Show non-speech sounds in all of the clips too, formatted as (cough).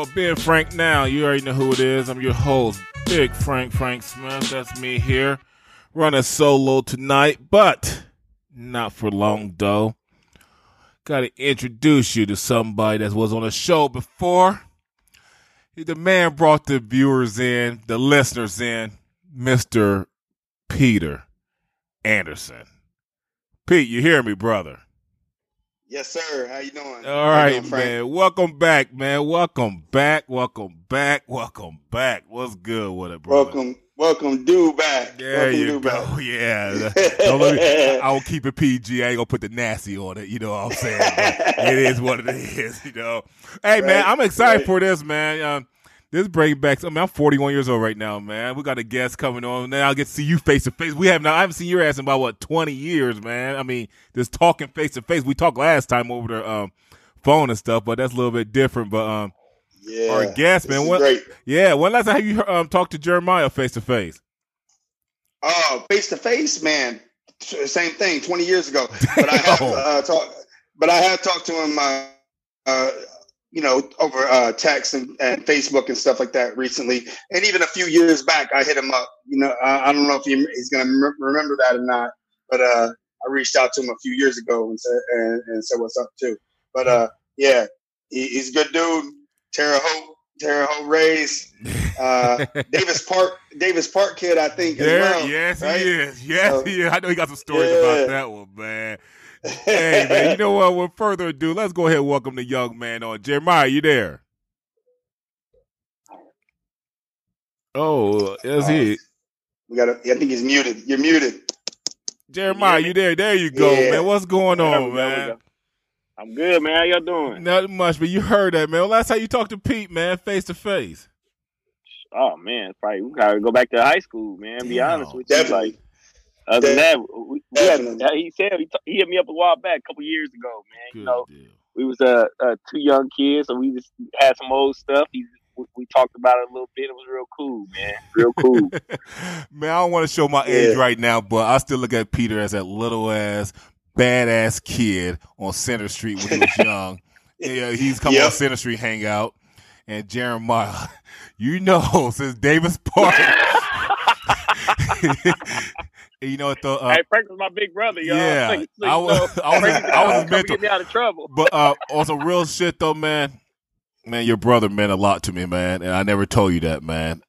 of Being Frank Now. You already know who it is. I'm your host, Big Frank Frank Smith. That's me here, running solo tonight, but not for long though. Got to introduce you to somebody that was on a show before. The man brought the viewers in, the listeners in, Mr. Peter Anderson. Pete, you hear me, brother? Yes, sir. How you doing? All right, doing, man. Welcome back, man. Welcome back. Welcome back. Welcome back. What's good with it, bro? Welcome, welcome, dude, back. There welcome, you go. Back. (laughs) Yeah. (laughs) me, I will keep it PG. I ain't gonna put the nasty on it. You know what I'm saying? it is what it is. (laughs) You know. Hey, right, man. I'm excited right. for this, man. Um, this bring back. I mean, I'm 41 years old right now, man. We got a guest coming on. Now I get to see you face to face. We have now. I haven't seen your ass in about what 20 years, man. I mean, just talking face to face. We talked last time over the um, phone and stuff, but that's a little bit different. But um, yeah, our guest, man. Great. Yeah, when last time have you um talked to Jeremiah face to face? Oh, face to face, man. Same thing. 20 years ago, (laughs) but I have uh, talked. But I have talked to him. Uh, uh, you know, over uh, text and, and, Facebook and stuff like that recently. And even a few years back, I hit him up. You know, I, I don't know if he, he's going to remember that or not, but uh, I reached out to him a few years ago and said, and, and said what's up too. But uh, yeah, he, he's a good dude. Terre Haute, Terre Haute Rays, uh, (laughs) Davis Park, Davis Park kid, I think. There, well, yes, right? he is. Yes, so, he is. I know he got some stories yeah. about that one, man hey man, you know what? With further ado, let's go ahead and welcome the young man on. Jeremiah, you there? Oh, is he? Uh, we got. I think he's muted. You're muted. Jeremiah, you there? There you go, yeah. man. What's going on, man? I'm good, man. How y'all doing? Not much, but you heard that, man. Well, last time you talked to Pete, man, face to face. Oh man, probably we gotta go back to high school, man. Be honest with you, Definitely. like other than that, we, we had, (laughs) he said he, t- he hit me up a while back, a couple years ago, man. Good you know, deal. we was uh, uh, two young kids, so we just had some old stuff. He we, we talked about it a little bit. It was real cool, man. Real cool. (laughs) man, I don't want to show my yeah. age right now, but I still look at Peter as that little ass badass kid on Center Street when he was (laughs) young. yeah, he's coming yep. on Center Street hangout. And Jeremiah, you know, since Davis Park you know what? The, uh, hey, Frank was my big brother, y'all. Yeah, (laughs) so, so, (laughs) I was, I was, his, I was his mentor. Get me out of trouble. But uh, on some real shit though, man. Man, your brother meant a lot to me, man, and I never told you that, man.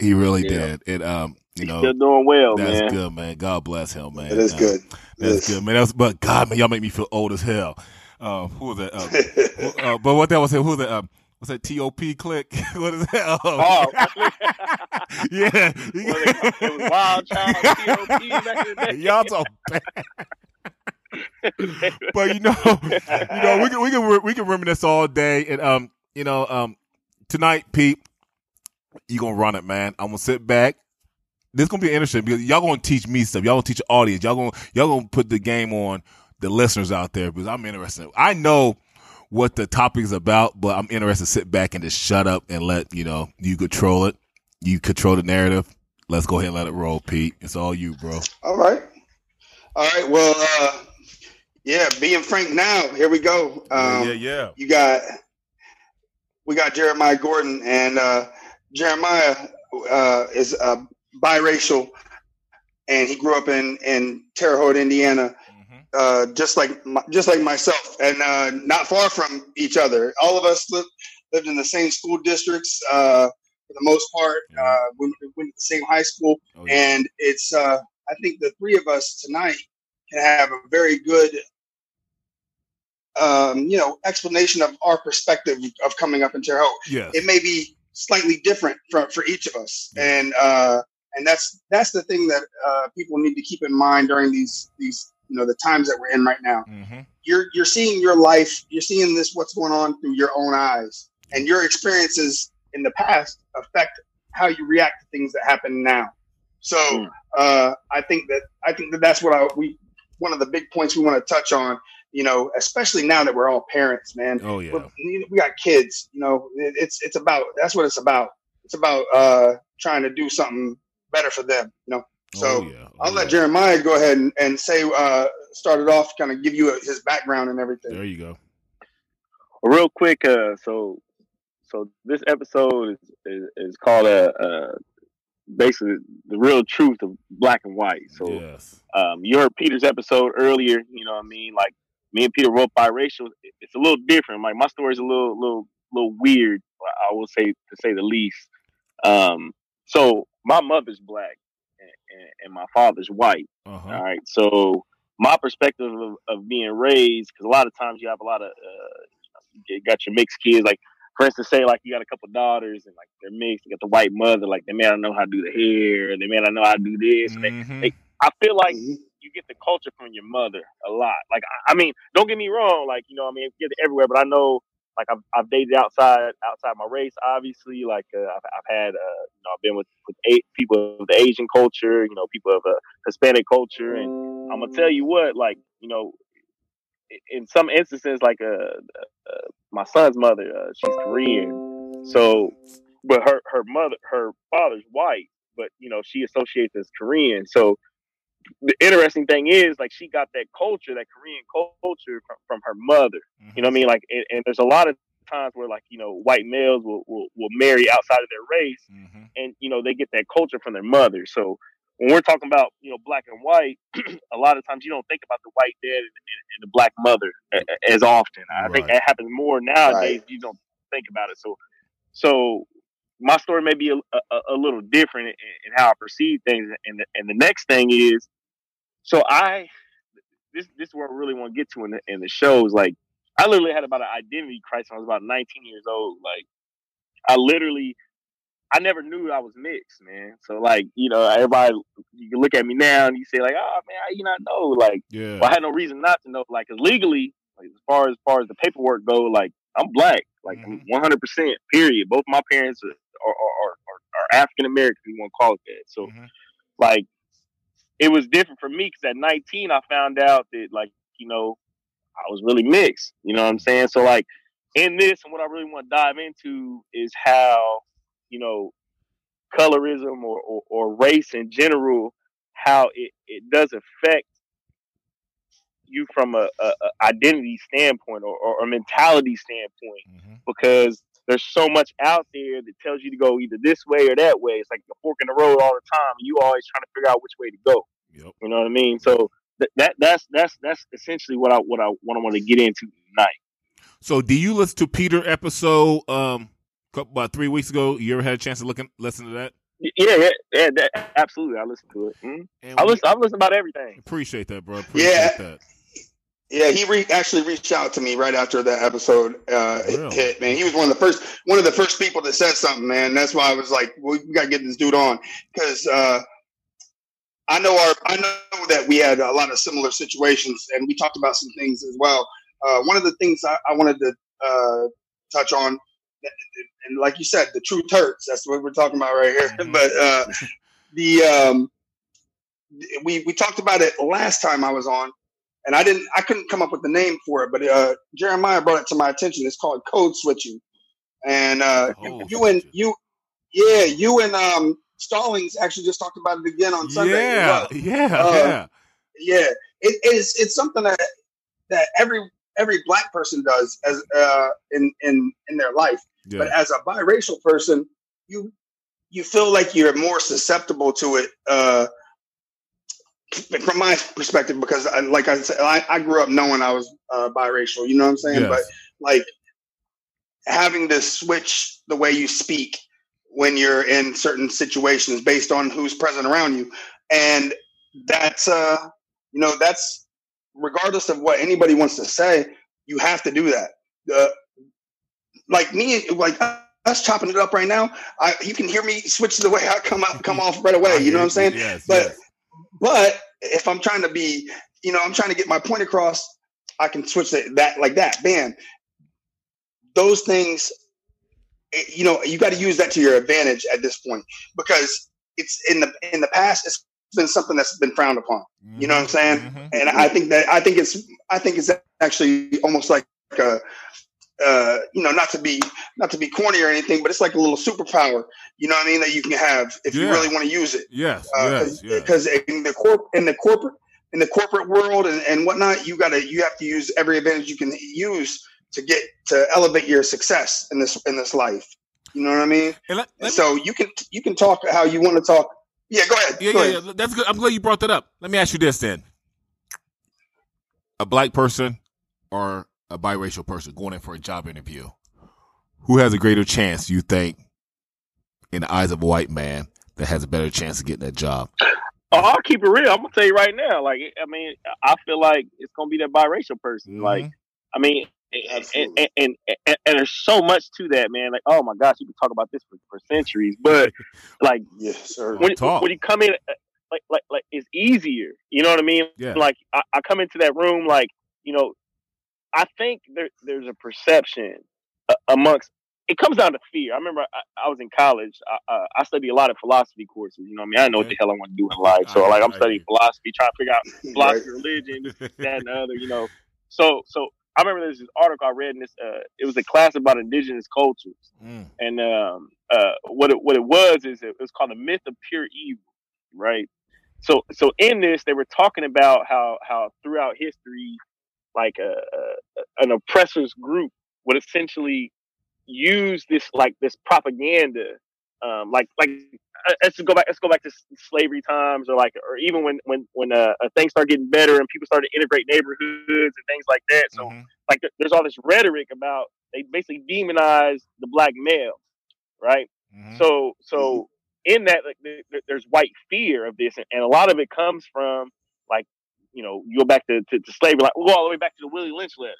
He really yeah. did. And um, you He's know, still doing well, man. that's man. good, man. God bless him, man. That is uh, good. That's good, man. That's but God, man, y'all make me feel old as hell. Uh, who was that? Uh, uh, (laughs) but what that was? Who was that? Um, what's that TOP click? (laughs) what is that? Oh, oh. (laughs) yeah. it was Wild Child TOP back in the day. Y'all so bad. but you know, you know, we can we can we can reminisce all day, and um, you know, um, tonight, Pete, you gonna run it, man. I'm gonna sit back. This gonna be interesting because y'all gonna teach me stuff. Y'all gonna teach the audience. Y'all gonna y'all gonna put the game on the listeners out there because I'm interested. I know what the topic is about, but I'm interested to sit back and just shut up and let, you know, you control it. You control the narrative. Let's go ahead and let it roll, Pete. It's all you, bro. All right. All right. Well, uh, yeah, being frank now, here we go. Um, yeah, yeah. You got, we got Jeremiah Gordon, and uh, Jeremiah uh, is uh, biracial, and he grew up in, in Terre Haute, Indiana uh, just like just like myself, and uh, not far from each other. All of us lived, lived in the same school districts uh, for the most part. Uh, we went to the same high school, oh, yeah. and it's uh, I think the three of us tonight can have a very good. Um, you know, explanation of our perspective of coming up in Terre Haute. Yes. It may be slightly different for, for each of us, and uh, and that's that's the thing that uh, people need to keep in mind during these these you know the times that we're in right now. Mm-hmm. You're you're seeing your life, you're seeing this what's going on through your own eyes, and your experiences in the past affect how you react to things that happen now. So mm. uh, I think that I think that that's what I we one of the big points we want to touch on. You know, especially now that we're all parents, man. Oh yeah, we're, we got kids. You know, it, it's it's about that's what it's about. It's about uh, trying to do something better for them. You know. So oh, yeah. oh, I'll let Jeremiah go ahead and, and say, uh, start it off, kind of give you a, his background and everything. There you go. real quick, uh, so so this episode is is, is called a, uh, uh, basically the real truth of black and white. So yes. um, you heard Peter's episode earlier. You know what I mean? Like me and Peter both biracial. It's a little different. Like my story is a little little little weird. I will say to say the least. Um, so my mother's black and, and my father's white. Uh-huh. All right, so my perspective of, of being raised, because a lot of times you have a lot of uh, you got your mixed kids. Like for instance, say like you got a couple daughters and like they're mixed. You got the white mother, like they may not know how to do the hair, and they may not know how to do this. Mm-hmm. They, they, I feel like you get the culture from your mother a lot. Like I, I mean, don't get me wrong. Like you know, I mean, get it everywhere, but I know like I've, I've dated outside outside my race. Obviously, like uh, I've, I've had uh, you know I've been with with eight people of the Asian culture, you know people of a Hispanic culture, and I'm gonna tell you what, like you know, in some instances, like uh, uh my son's mother, uh, she's Korean, so but her her mother her father's white, but you know she associates as Korean, so the interesting thing is like she got that culture, that Korean culture from, from her mother. Mm-hmm. You know what I mean? Like, and, and, there's a lot of times where like you know white males will will, will marry outside of their race, mm-hmm. and you know they get that culture from their mother. So when we're talking about you know black and white, (clears throat) a lot of times you don't think about the white dad and, and, and the black mother as often. I right. think that happens more nowadays. Right. You don't think about it. So so my story may be a, a, a little different in, in, how I perceive things. And the, and the next thing is so I, this this is where I really want to get to in the in the shows. Like I literally had about an identity crisis when I was about 19 years old. Like I literally, I never knew I was mixed, man. So like you know, everybody you can look at me now and you say like, oh man, how you not know? Like, yeah, well, I had no reason not to know. Like, cause legally, like as far as, as far as the paperwork go, like I'm black, like mm-hmm. 100 percent. Period. Both my parents are are, are, are, are African American. You want to call it that. So, mm-hmm. like it was different for me because at 19 I found out that like you know I was really mixed. You know what I'm saying? So like in this and what I really want to dive into is how you know colorism or, or, or race in general how it, it does affect you from a, a, a identity standpoint or, or, a mentality standpoint mm-hmm. because there's so much out there that tells you to go either this way or that way. It's like a fork in the road all the time. You always trying to figure out which way to go. Yep. You know what I mean? So th- that that's that's that's essentially what I what I what I want to get into tonight. So do you listen to Peter episode um about three weeks ago? You ever had a chance to look and listen to that? Yeah, yeah, yeah that, absolutely. I listen to it. Mm-hmm. I listen. I listen about everything. Appreciate that, bro. Appreciate yeah. that. Yeah, he re- actually reached out to me right after that episode uh, really? hit. Man, he was one of the first one of the first people that said something. Man, that's why I was like, well, we got to get this dude on because uh, I know our I know that we had a lot of similar situations, and we talked about some things as well. Uh, one of the things I, I wanted to uh, touch on, and like you said, the true turds. That's what we're talking about right here. Mm-hmm. (laughs) but uh, the um, we we talked about it last time I was on, and I didn't I couldn't come up with the name for it, but uh, Jeremiah brought it to my attention. It's called code switching, and uh, oh, you and you, yeah, you and um, Stallings actually just talked about it again on Sunday. Yeah, well. yeah, uh, yeah, yeah. It is it's something that that every every black person does as uh, in in in their life, yeah. but as a biracial person, you you feel like you're more susceptible to it. Uh, from my perspective, because I, like I said, I, I, grew up knowing I was uh, biracial. You know what I'm saying? Yes. But like having to switch the way you speak when you're in certain situations based on who's present around you, and that's uh, you know, that's regardless of what anybody wants to say, you have to do that. Uh, like me, like us chopping it up right now, I, you can hear me switch the way I come up, come (laughs) off right away. You know what I'm saying? Yes, but yes but if I'm trying to be, you know, I'm trying to get my point across, I can switch that, that like that. Bam. Those things, you know, you got to use that to your advantage at this point because it's in the in the past it's been something that's been frowned upon. Mm-hmm. You know what I'm saying? Mm-hmm. And I think that I think it's I think it's actually almost like a uh, you know, not to be not to be corny or anything, but it's like a little superpower. You know what I mean? That you can have if yeah. you really want to use it. Yes, uh, yes, Because in the corp in the corporate in the corporate world and, and whatnot, you gotta you have to use every advantage you can use to get to elevate your success in this in this life. You know what I mean? Let, let and so you can you can talk how you want to talk. Yeah, go ahead. Yeah, go yeah, ahead. yeah. That's good. I'm glad you brought that up. Let me ask you this then: a black person or a biracial person going in for a job interview, who has a greater chance? You think, in the eyes of a white man, that has a better chance of getting that job? Oh, I'll keep it real. I'm gonna tell you right now. Like, I mean, I feel like it's gonna be that biracial person. Mm-hmm. Like, I mean, and and, and, and, and there's so much to that, man. Like, oh my gosh, you can talk about this for, for centuries. But (laughs) like, yes, sir. When, when you come in, uh, like, like, like, it's easier. You know what I mean? Yeah. Like, I, I come into that room, like, you know, I think there, there's a perception amongst it comes down to fear. I remember I, I was in college. I, uh, I studied a lot of philosophy courses. You know, I mean, I know what the hell I want to do in life. So, like, I'm studying philosophy, trying to figure out (laughs) philosophy, religion, (laughs) that and the other. You know, so so I remember there's this article I read in this. Uh, it was a class about indigenous cultures, mm. and um, uh, what it what it was is it was called the myth of pure evil, right? So so in this they were talking about how how throughout history, like a, a an oppressor's group would essentially use this like this propaganda um, like like uh, let's go back let's go back to slavery times or like or even when when when uh, uh, things start getting better and people started to integrate neighborhoods and things like that so mm-hmm. like there's all this rhetoric about they basically demonize the black male right mm-hmm. so so mm-hmm. in that like, there's white fear of this and, and, a lot of it comes from like you know you go back to, to, to slavery like we'll go all the way back to the willie lynch letter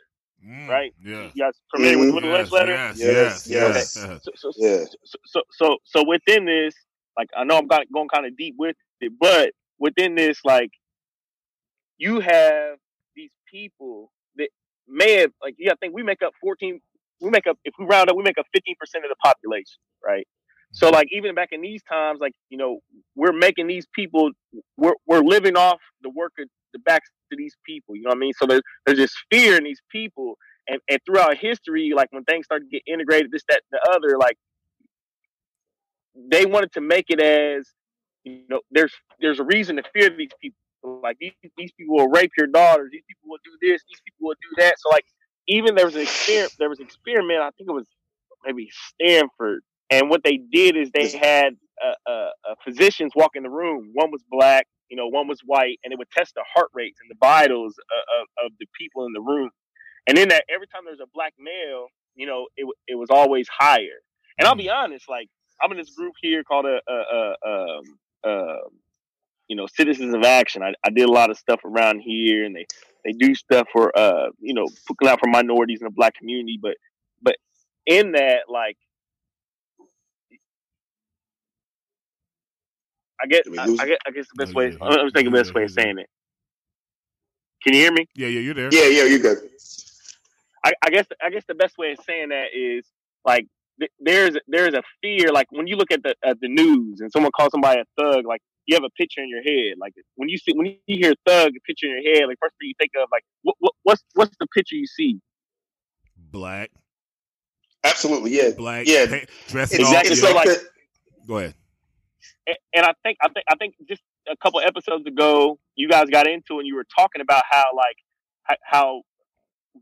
Mm, right? Yeah. You guys familiar mm-hmm. with the yes, letter? Yes, yes, yes. yes. So, so, yeah. so, so, so, so within this, like, I know I'm going kind of deep with it, but within this, like, you have these people that may have, like, yeah, I think we make up 14, we make up, if we round up, we make up 15% of the population, right? So mm-hmm. like even back in these times, like you know, we're making these people, we're we're living off the work of the backs to these people. You know what I mean? So there's, there's this fear in these people. And, and throughout history, like when things started to get integrated, this, that, the other, like they wanted to make it as, you know, there's there's a reason to fear these people. Like these, these people will rape your daughters. These people will do this. These people will do that. So like even there was an experiment. There was an experiment. I think it was maybe Stanford. And what they did is they had uh, uh, uh, physicians walk in the room. One was black, you know, one was white, and it would test the heart rates and the vitals of, of, of the people in the room. And then that every time there's a black male, you know, it it was always higher. And I'll be mm. honest, like I'm in this group here called a, a, a, um, um, you know, Citizens of Action. I, I did a lot of stuff around here, and they they do stuff for uh, you know, looking out for minorities in the black community. But but in that, like I guess I, I, guess I guess the oh, best way. Yeah. I was thinking the best way of saying it. Can you hear me? Yeah, yeah, you're there. Yeah, yeah, you're good. I, I guess I guess the best way of saying that is like th- there's there's a fear like when you look at the at the news and someone calls somebody a thug like you have a picture in your head like when you see when you hear thug a picture in your head like first thing you think of like what, what what's what's the picture you see black absolutely yeah black yeah dressed exactly so like go ahead and, I think I think I think just a couple episodes ago, you guys got into and you were talking about how like how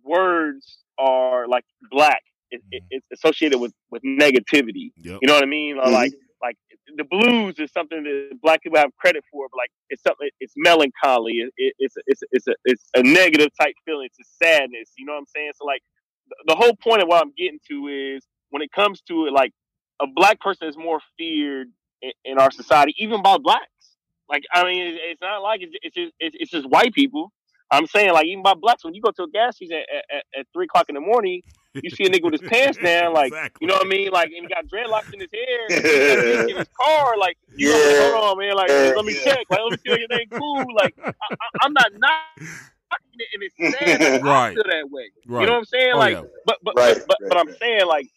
words are like black. It, it, it's associated with with negativity. Yep. You know what I mean? Mm-hmm. like like the blues is something that black people have credit for, but like it's something it's melancholy. It, it, it's a, it's it's a it's a negative type feeling. It's a sadness. You know what I'm saying? So like the whole point of what I'm getting to is when it comes to it, like a black person is more feared in, in our society, even by blacks. Like, I mean, it's not like it's, it's just it's, it's, just white people. I'm saying, like, even by blacks, when you go to a gas station at, at, at three o'clock in the morning, you see a nigga with his pants (laughs) down, like, exactly. you know what I mean? Like, and he got dreadlocks in his hair, (laughs) in his car, like, you yeah. know, hold on, man, like, let me check, like, let me see if everything cool. Like, I, am not not and it's sad that right. I feel that way. Right. You know what I'm saying? Oh, like, yeah. but but right. but, but, but I'm saying like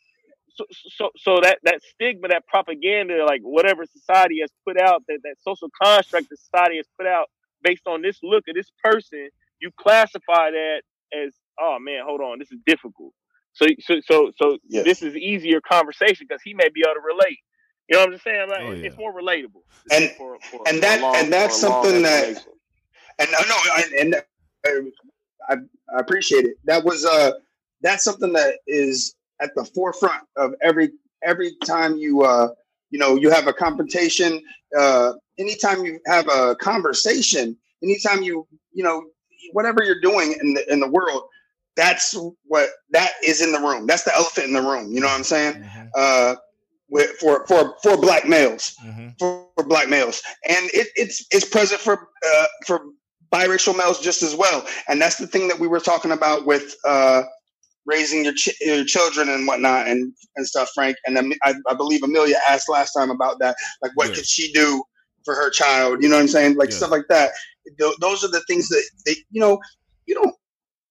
so, so, so that that stigma, that propaganda, like whatever society has put out, that that social construct that society has put out, based on this look of this person, you classify that as, oh man, hold on, this is difficult. So, so, so, so yes. this is easier conversation because he may be able to relate. You know what I'm just saying? Like, oh, yeah. It's more relatable. And for, for, and that long, and that's something that and no, no, and, and uh, I, I appreciate it. That was uh that's something that is at the forefront of every every time you uh you know you have a confrontation uh anytime you have a conversation anytime you you know whatever you're doing in the in the world that's what that is in the room. That's the elephant in the room you know what i'm saying? Mm-hmm. uh with, for for for black males. Mm-hmm. for, for, black males. And it, it's it's present for uh for biracial males just as well. And that's the thing that we were talking about with uh raising your, ch- your children and whatnot and, and stuff, Frank. And then I, I believe Amelia asked last time about that. Like, what could she do for her child? You know what I'm saying? Like stuff like that. Th- those are the things that they, you know, you don't,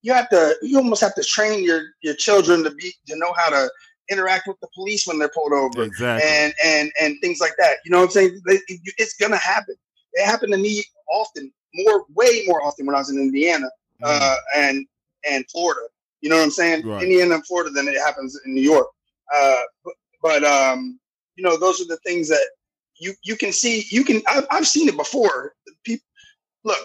you have to, you almost have to train your, your children to be, to know how to interact with the police when they're pulled over exactly. and, and, and things like that. You know what I'm saying? It's going to happen. It happened to me often, more, way more often when I was in Indiana mm. uh, and, and Florida you know what I'm saying? Right. Indiana and Florida than it happens in New York. Uh, but, but um, you know, those are the things that you you can see. You can. I've, I've seen it before. People look.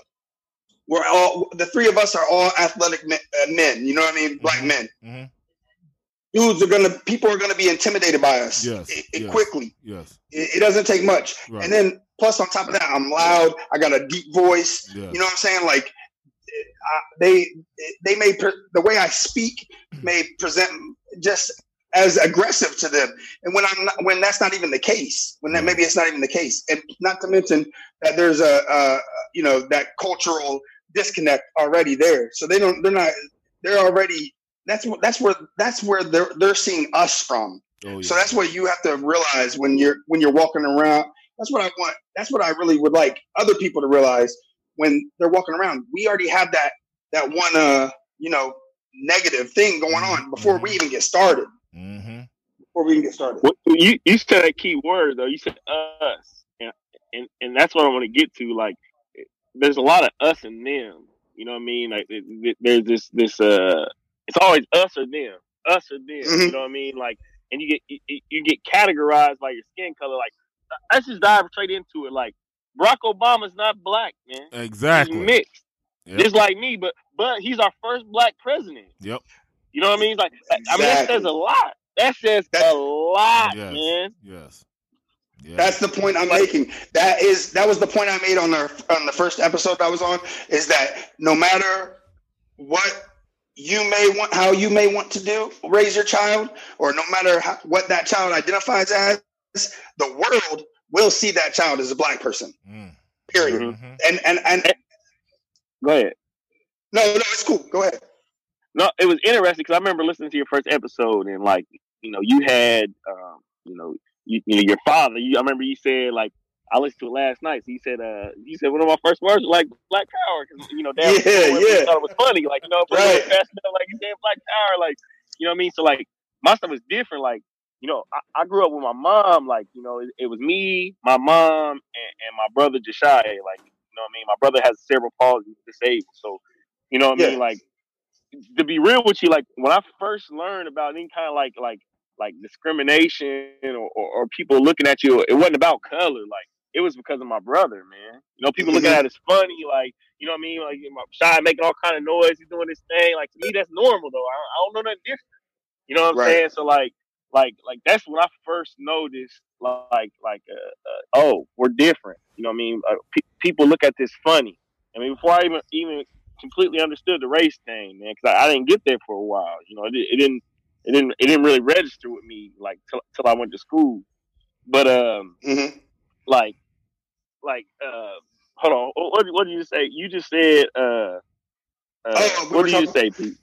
We're all the three of us are all athletic men. Uh, men you know what I mean? Black mm-hmm. men. Mm-hmm. Dudes are gonna. People are gonna be intimidated by us. Yes, it, it yes quickly. Yes. It, it, doesn't take much. Right. And then plus on top of that, I'm loud. I got a deep voice. Yes. You know what I'm saying? Like they they may the way I speak hmm. may present just as aggressive to them, and when I'm not, when that's not even the case, when that hmm. maybe it's not even the case, and not to mention that there's a, a you know that cultural disconnect already there, so they don't they're not they're already that's that's where that's where they're they're seeing us from. Oh, yeah. So that's what you have to realize when you're when you're walking around. That's what I want. That's what I really would like other people to realize when they're walking around. We already have that that one uh you know negative thing going on before mm-hmm. we even get started. Mm-hmm. Before we even get started. Well, you you said that key word though. You said us, and and, and that's what I want to get to. Like, there's a lot of us and them. You know what I mean? Like, there's this this uh, it's always us or them, us or them. Mm-hmm. You know what I mean? Like, and you get you, you get categorized by your skin color. Like, let's just dive straight into it. Like, Barack Obama's not black, man. Exactly. He's mixed. Yep. Just like me, but but he's our first black president. Yep. You know what I mean? Like exactly. I mean that says a lot. That says That's, a lot, yes, man. Yes. yes. That's the point I'm making. That is that was the point I made on the on the first episode I was on. Is that no matter what you may want, how you may want to do raise your child, or no matter how, what that child identifies as, the world will see that child as a black person. Mm. Period. Mm-hmm. And and and Go ahead. No, no, it's cool. Go ahead. No, it was interesting because I remember listening to your first episode and like you know you had um, you know you, you know your father. You, I remember you said like I listened to it last night. So he said, uh, you said one of my first words was like Black Power because you know, damn, yeah, yeah. thought it was funny, like you know, right. like you said Black Power, like you know what I mean. So like my stuff was different. Like you know, I, I grew up with my mom. Like you know, it, it was me, my mom, and, and my brother Jashai. Like you know what I mean? My brother has cerebral palsy, disabled. So, you know what yeah. I mean? Like, to be real with you, like when I first learned about any kind of like like like discrimination or, or, or, people looking at you, it wasn't about color. Like it was because of my brother, man. You know, people mm-hmm. looking at it as funny, like you know what I mean? Like my shy making all kind of noise, he's doing this thing. Like to me, that's normal though. I, I don't know nothing different. You know what I'm right. saying? So like like like that's when I first noticed like like uh, uh, oh we're different. You know what I mean? Uh, pe- people look at this funny. I mean before I even even completely understood the race thing, man, because I, I, didn't get there for a while. You know, it, it, didn't it didn't it didn't really register with me like till, till I went to school. But um, mm-hmm. like like uh, hold on, what, what did you say? You just said uh, uh oh, we what did you say, Pete?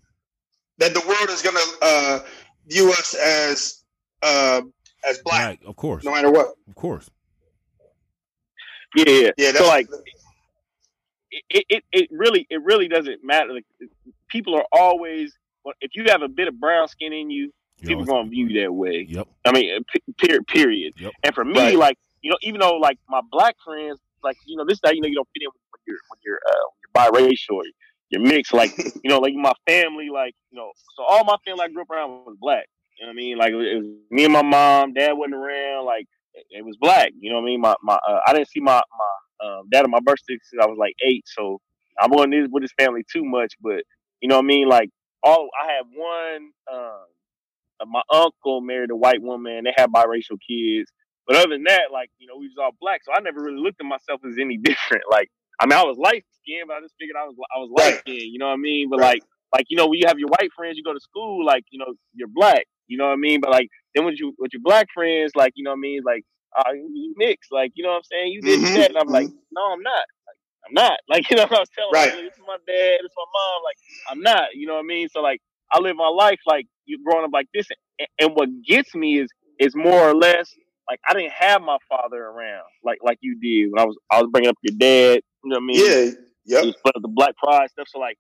That the world is gonna uh view us as uh, as black, of course, no matter what. Of course. Yeah, yeah. so like, it, it it really it really doesn't matter. Like, people are always if you have a bit of brown skin in you, you people gonna view you that way. Yep. I mean, period. Period. Yep. And for me, right. like you know, even though like my black friends, like you know, this that you know you don't fit in when you're when you're uh, when you're biracial. Or you're mixed, like (laughs) you know, like my family, like you know, so all my family I grew up around was black. You know what I mean? Like it was me and my mom. Dad wasn't around. Like it was black. You know what I mean? My my uh, I didn't see my my um, dad on my birthday since I was like eight. So I wasn't with his family too much. But you know what I mean? Like all I had one. Um, uh, my uncle married a white woman. They had biracial kids. But other than that, like you know, we was all black, so I never really looked at myself as any (laughs) different. Like, I mean, I was light skinned, but I just figured I was I was light skinned. You know what I mean? But right. like, like you know, when you have your white friends, you go to school, like you know, you're black. You know what I mean? But like, then with you with your black friends, like you know what I mean? Like, uh, you mix, like you know what I'm saying? You did mm-hmm. that, and I'm mm-hmm. like, no, I'm not. Like, I'm not. (laughs) Like you know, what I was telling right. Like, this is my dad, it's my mom. Like, I'm not. You know what I mean? So like, I live my life like you growing up like this, and, and what gets me is is more or less like I didn't have my father around like like you did when I was I was bringing up your dad. You know what I mean? Yeah, yeah. But the Black Pride stuff. So like,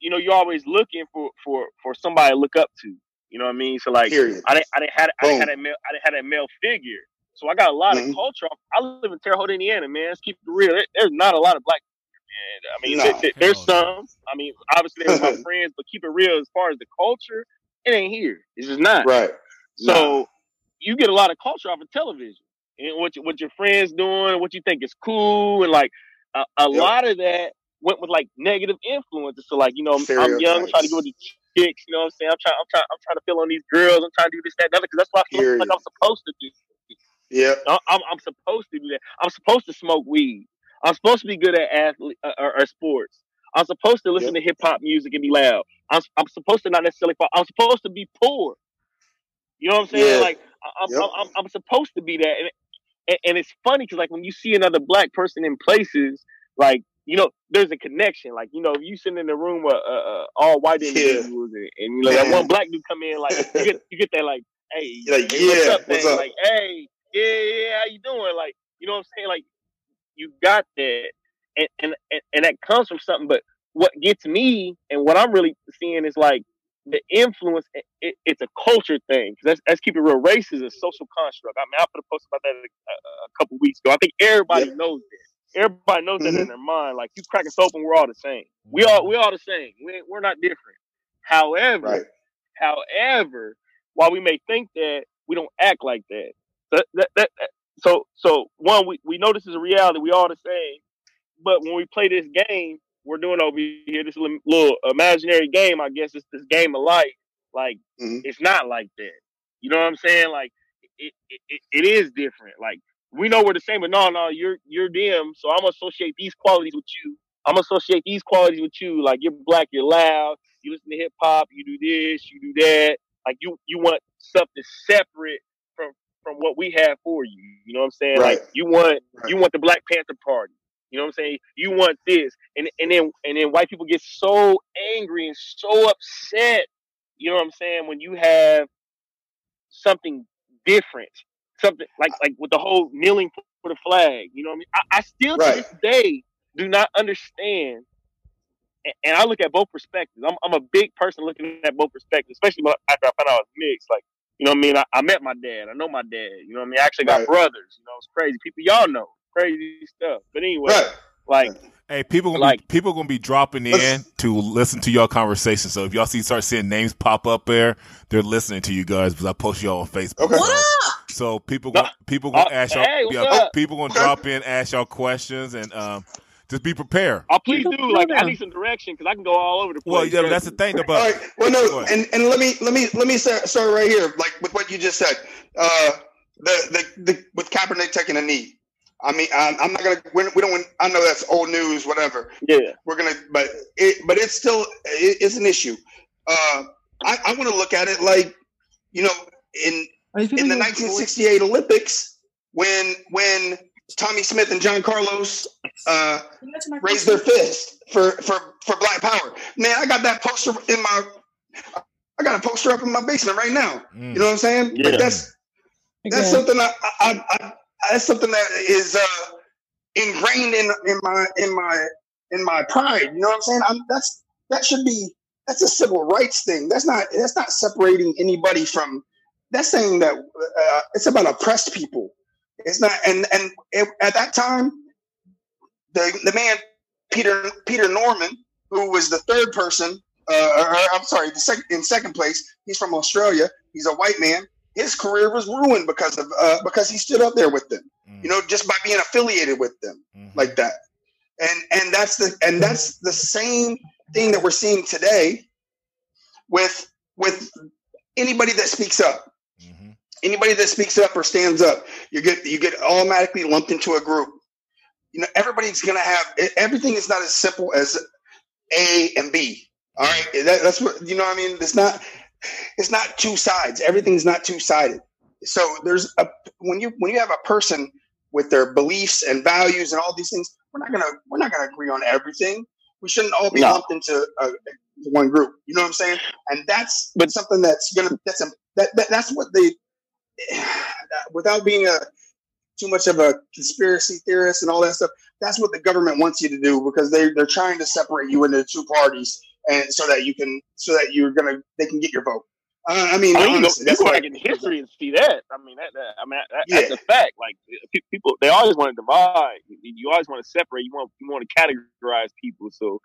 you know, you're always looking for for for somebody to look up to. You know what I mean? So like, Period. I didn't I didn't have I didn't have that male I didn't have that male figure. So I got a lot mm-hmm. of culture. I live in Terre Haute, Indiana, man. Let's keep it real. There's not a lot of black and I mean, nah, there, there's some. I mean, obviously they're my (laughs) friends, but keep it real as far as the culture, it ain't here. It's just not. Right. So nah. you get a lot of culture off of television and what you, what your friends doing, what you think is cool, and like a, a yep. lot of that went with like negative influences. So like you know, I'm young, trying to get with the chicks. You know what I'm saying? I'm trying, I'm trying, I'm trying to feel on these girls. I'm trying to do this, that, and other because that's what I feel like I'm supposed to do. Yeah, I'm, I'm supposed to do that. I'm supposed to smoke weed. I'm supposed to be good at athlete uh, or, or sports. I'm supposed to listen yep. to hip hop music and be loud. I'm, I'm supposed to not necessarily fall. I'm supposed to be poor. You know what I'm saying? Yeah. Like I'm, yep. I'm, I'm, I'm, supposed to be that. And, and, and it's funny because like when you see another black person in places, like you know, there's a connection. Like you know, if you sit in the room with uh, uh, all white (laughs) individuals, yeah. and, you know that one black dude come in, like you get you get that like, hey, (laughs) like, hey, yeah, what's up, what's up? Like, hey, yeah, yeah, how you doing? Like, you know what I'm saying? Like, you got that, and, and and that comes from something. But what gets me and what I'm really seeing is like the influence. It, it's a culture thing. Let's, let's keep it real. Race is a social construct. I mean, I put a post about that a, a couple weeks ago. I think everybody yep. knows this. Everybody knows mm-hmm. that in their mind. Like you crack us open, we're all the same. We all we all the same. We, we're not different. However, right. however, while we may think that, we don't act like that. That, that, that, so so one we, we know this is a reality we all the same but when we play this game we're doing over here this little imaginary game i guess it's this game of life like mm-hmm. it's not like that you know what i'm saying like it, it, it is different like we know we're the same but no no you're you're them so i'm gonna associate these qualities with you i'm gonna associate these qualities with you like you're black you're loud you listen to hip-hop you do this you do that like you you want something separate from from what we have for you. You know what I'm saying? Right. Like you want right. you want the Black Panther Party. You know what I'm saying? You want this, and and then and then white people get so angry and so upset. You know what I'm saying? When you have something different, something like like with the whole kneeling for the flag. You know what I mean? I, I still right. to this day do not understand. And I look at both perspectives. I'm, I'm a big person looking at both perspectives, especially after I found out I was mixed. Like you know what I mean? I, I, met my dad. I know my dad. You know what I mean? I actually got right. brothers. You know, it's crazy. People y'all know. Crazy stuff. But anyway, right. like Hey, people gonna like, be, people gonna be dropping in to listen to your conversation. So if y'all see start seeing names pop up there, they're listening to you guys because I post y'all on Facebook. Okay. What up? So people gonna, people gonna uh, ask y'all hey, yeah, people gonna drop in, ask y'all questions, and um, just be prepared. Oh, please do. Like, I need some direction because I can go all over the place. Well, yeah, that's the thing about. All right. Well, no, and, and let me let me let me start, start right here, like with what you just said. Uh, the the, the with Kaepernick taking a knee. I mean, I'm, I'm not gonna. We don't. I know that's old news, whatever. Yeah. We're gonna, but it, but it's still, it, it's an issue. Uh, I, I want to look at it like, you know, in in the 1968 Olympics, when when Tommie Smith and John Carlos uh, raised their fist for, for, for Black Power. Man, I got that poster in my, I got a poster up in my basement right now. Mm. You know what I'm saying? Yeah. Like that's that's something I, I, I, that's something that is uh, ingrained in in my in my in my pride. You know what I'm saying? I'm, that's that should be that's a civil rights thing. That's not that's not separating anybody from. That's saying that uh, it's about oppressed people. It's not, and and it, at that time, the the man Peter Peter Norman, who was the third person, uh, or, I'm sorry, the second in second place. He's from Australia. He's a white man. His career was ruined because of uh, because he stood up there with them. Mm. You know, just by being affiliated with them mm-hmm. like that. And and that's the and that's the same thing that we're seeing today with with anybody that speaks up. Mm-hmm. Anybody that speaks up or stands up, you get you get automatically lumped into a group. You know, everybody's gonna have everything is not as simple as A and B. All right, that, that's what you know. What I mean, it's not it's not two sides. Everything's not two sided. So there's a when you when you have a person with their beliefs and values and all these things, we're not gonna we're not gonna agree on everything. We shouldn't all be no. lumped into a, one group. You know what I'm saying? And that's but something that's gonna that's a, that, that that's what they (sighs) without being a too much of a conspiracy theorist and all that stuff. That's what the government wants you to do because they they're trying to separate you into two parties and so that you can so that you're gonna they can get your vote. Uh, I mean, I mean honestly, you go, back in history and see that. I mean, that, that I mean, that, yeah. that's a fact. Like people, they always want to divide. You always want to separate. You want you want to categorize people. So,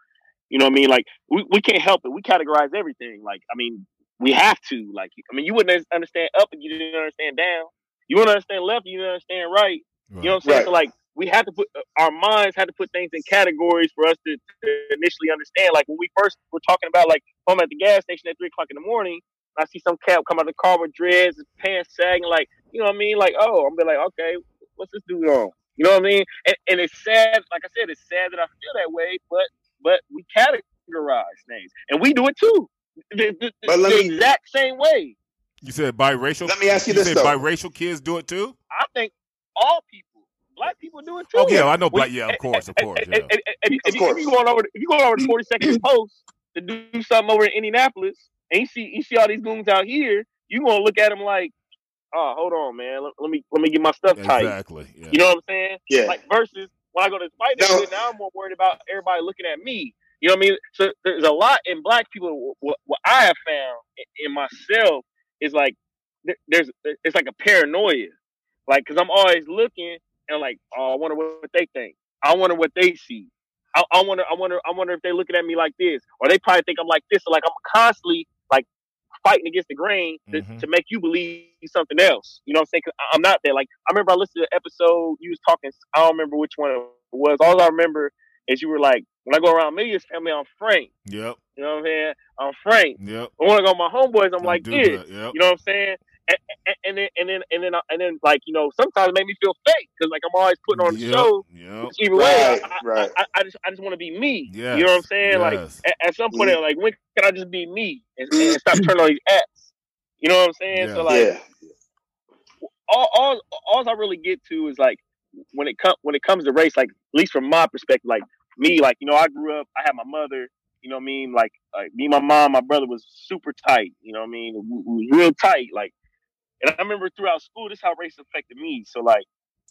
you know what I mean? Like we, we can't help it. We categorize everything. Like I mean, we have to. Like I mean, you wouldn't understand up and you didn't understand down. You wouldn't understand left, you didn't understand right. right. You know what I'm saying? Right. So like we had to put uh, our minds had to put things in categories for us to, to, initially understand. Like when we first were talking about like home at the gas station at three o'clock in the morning, I see some cat come out of the car with dreads, pants sagging, like you know what I mean. Like oh, I'm be like okay, what's this dude on? You know what I mean? And, and it's sad. Like I said, it's sad that I feel that way, but but we categorize things, and we do it too. The, the, the, the me, exact same way. You said biracial. Let me ask you, you this: said though. biracial kids do it too. I think all people black people do it too. Oh yeah, I know black. Yeah, of course, of course. Yeah. If you going over, if you going over to Forty Second (clears throat) Post to do something over in Indianapolis, and you see you see all these goons out here, you gonna look at them like, oh, hold on, man, let, let me let me get my stuff tight. Exactly. Yeah. You know what I'm saying? Yeah. Like versus when I go to fight, no. now I'm more worried about everybody looking at me. You know what I mean? So there's a lot in black people. What, what I have found in myself is like there's it's like a paranoia, like because I'm always looking and like, oh, I wonder what they think. I wonder what they see. I, I wonder, I wonder, I wonder if they're looking at me like this, or they probably think I'm like this. Or like I'm constantly like fighting against the grain to, mm-hmm. to make you believe something else. You know what I'm saying? Cause I'm not there. Like I remember I listened to the episode you was talking. I don't remember which one it was. All I remember is you were like, when I go around Millions family, I'm Frank. Yep. You know what I'm saying? I'm Frank. Yep. When I go with my homeboys, I'm Don't like this. Yep. You know what I'm saying? And, and, then and then and then and then like you know sometimes it made me feel fake because like I'm always putting on the yep, show. Yep. Either way, right, I, right. I, I, just I just want to be me. Yes, you know what I'm saying? Yes. Like at, at, some point, mm. like when can I just be me and, and stop turning on these apps? You know what I'm saying? Yeah. So like, yeah. all, all all I really get to is like when it comes when it comes to race, like at least from my perspective, like me, like you know, I grew up, I had my mother. You know what I mean? Like, like me, my mom, my brother was super tight. You know what I mean? We, we real tight. Like and I remember throughout school, this is how race affected me. So like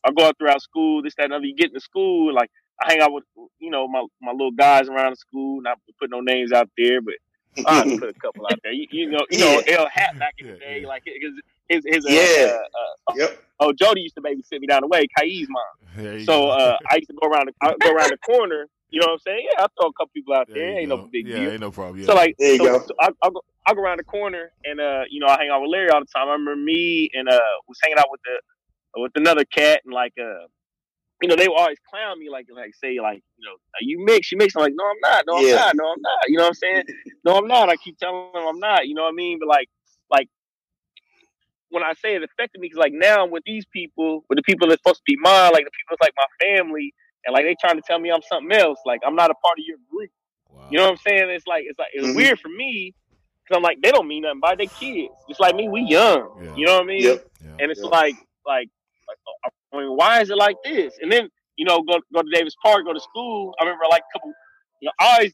I go out throughout school, this, that, and other. You get into school, like I hang out with you know my my little guys around the school. Not put no names out there, but (laughs) I put a couple out there. You, you know, you know, L Hat (laughs) back in the day, like his his, his uh, yeah. Uh, uh, yep. Oh, Jody used to babysit me down the way, Kai's mom. So uh, (laughs) I used to go around the go around the corner you know what I'm saying? Yeah, I throw a couple people out there. Ain't go. no big yeah, deal. ain't no problem. Yeah. So like, there you so, go. So I, I, go, I go around the corner and uh, you know, I hang out with Larry all the time. I remember me and uh was hanging out with the with another cat and like uh you know, they would always clown me like like say like, you know, are you mix, you mix. I'm like, no, I'm not, no, I'm yeah. not, no, I'm not. You know what I'm saying? no, I'm not. I keep telling them I'm not, you know what I mean? But like like when I say it affected me, because like now I'm with these people, with the people that's supposed to be mine, like the people that's like my family, and like they trying to tell me I'm something else. Like I'm not a part of your group. Wow. You know what I'm saying? It's like it's like it's mm-hmm. weird for me because I'm like they don't mean nothing by their kids. Just like me, we young. Yeah. You know what I mean? Yep. And it's yep. like like like I mean, why is it like this? And then you know go go to Davis Park, go to school. I remember like a couple. You know, I always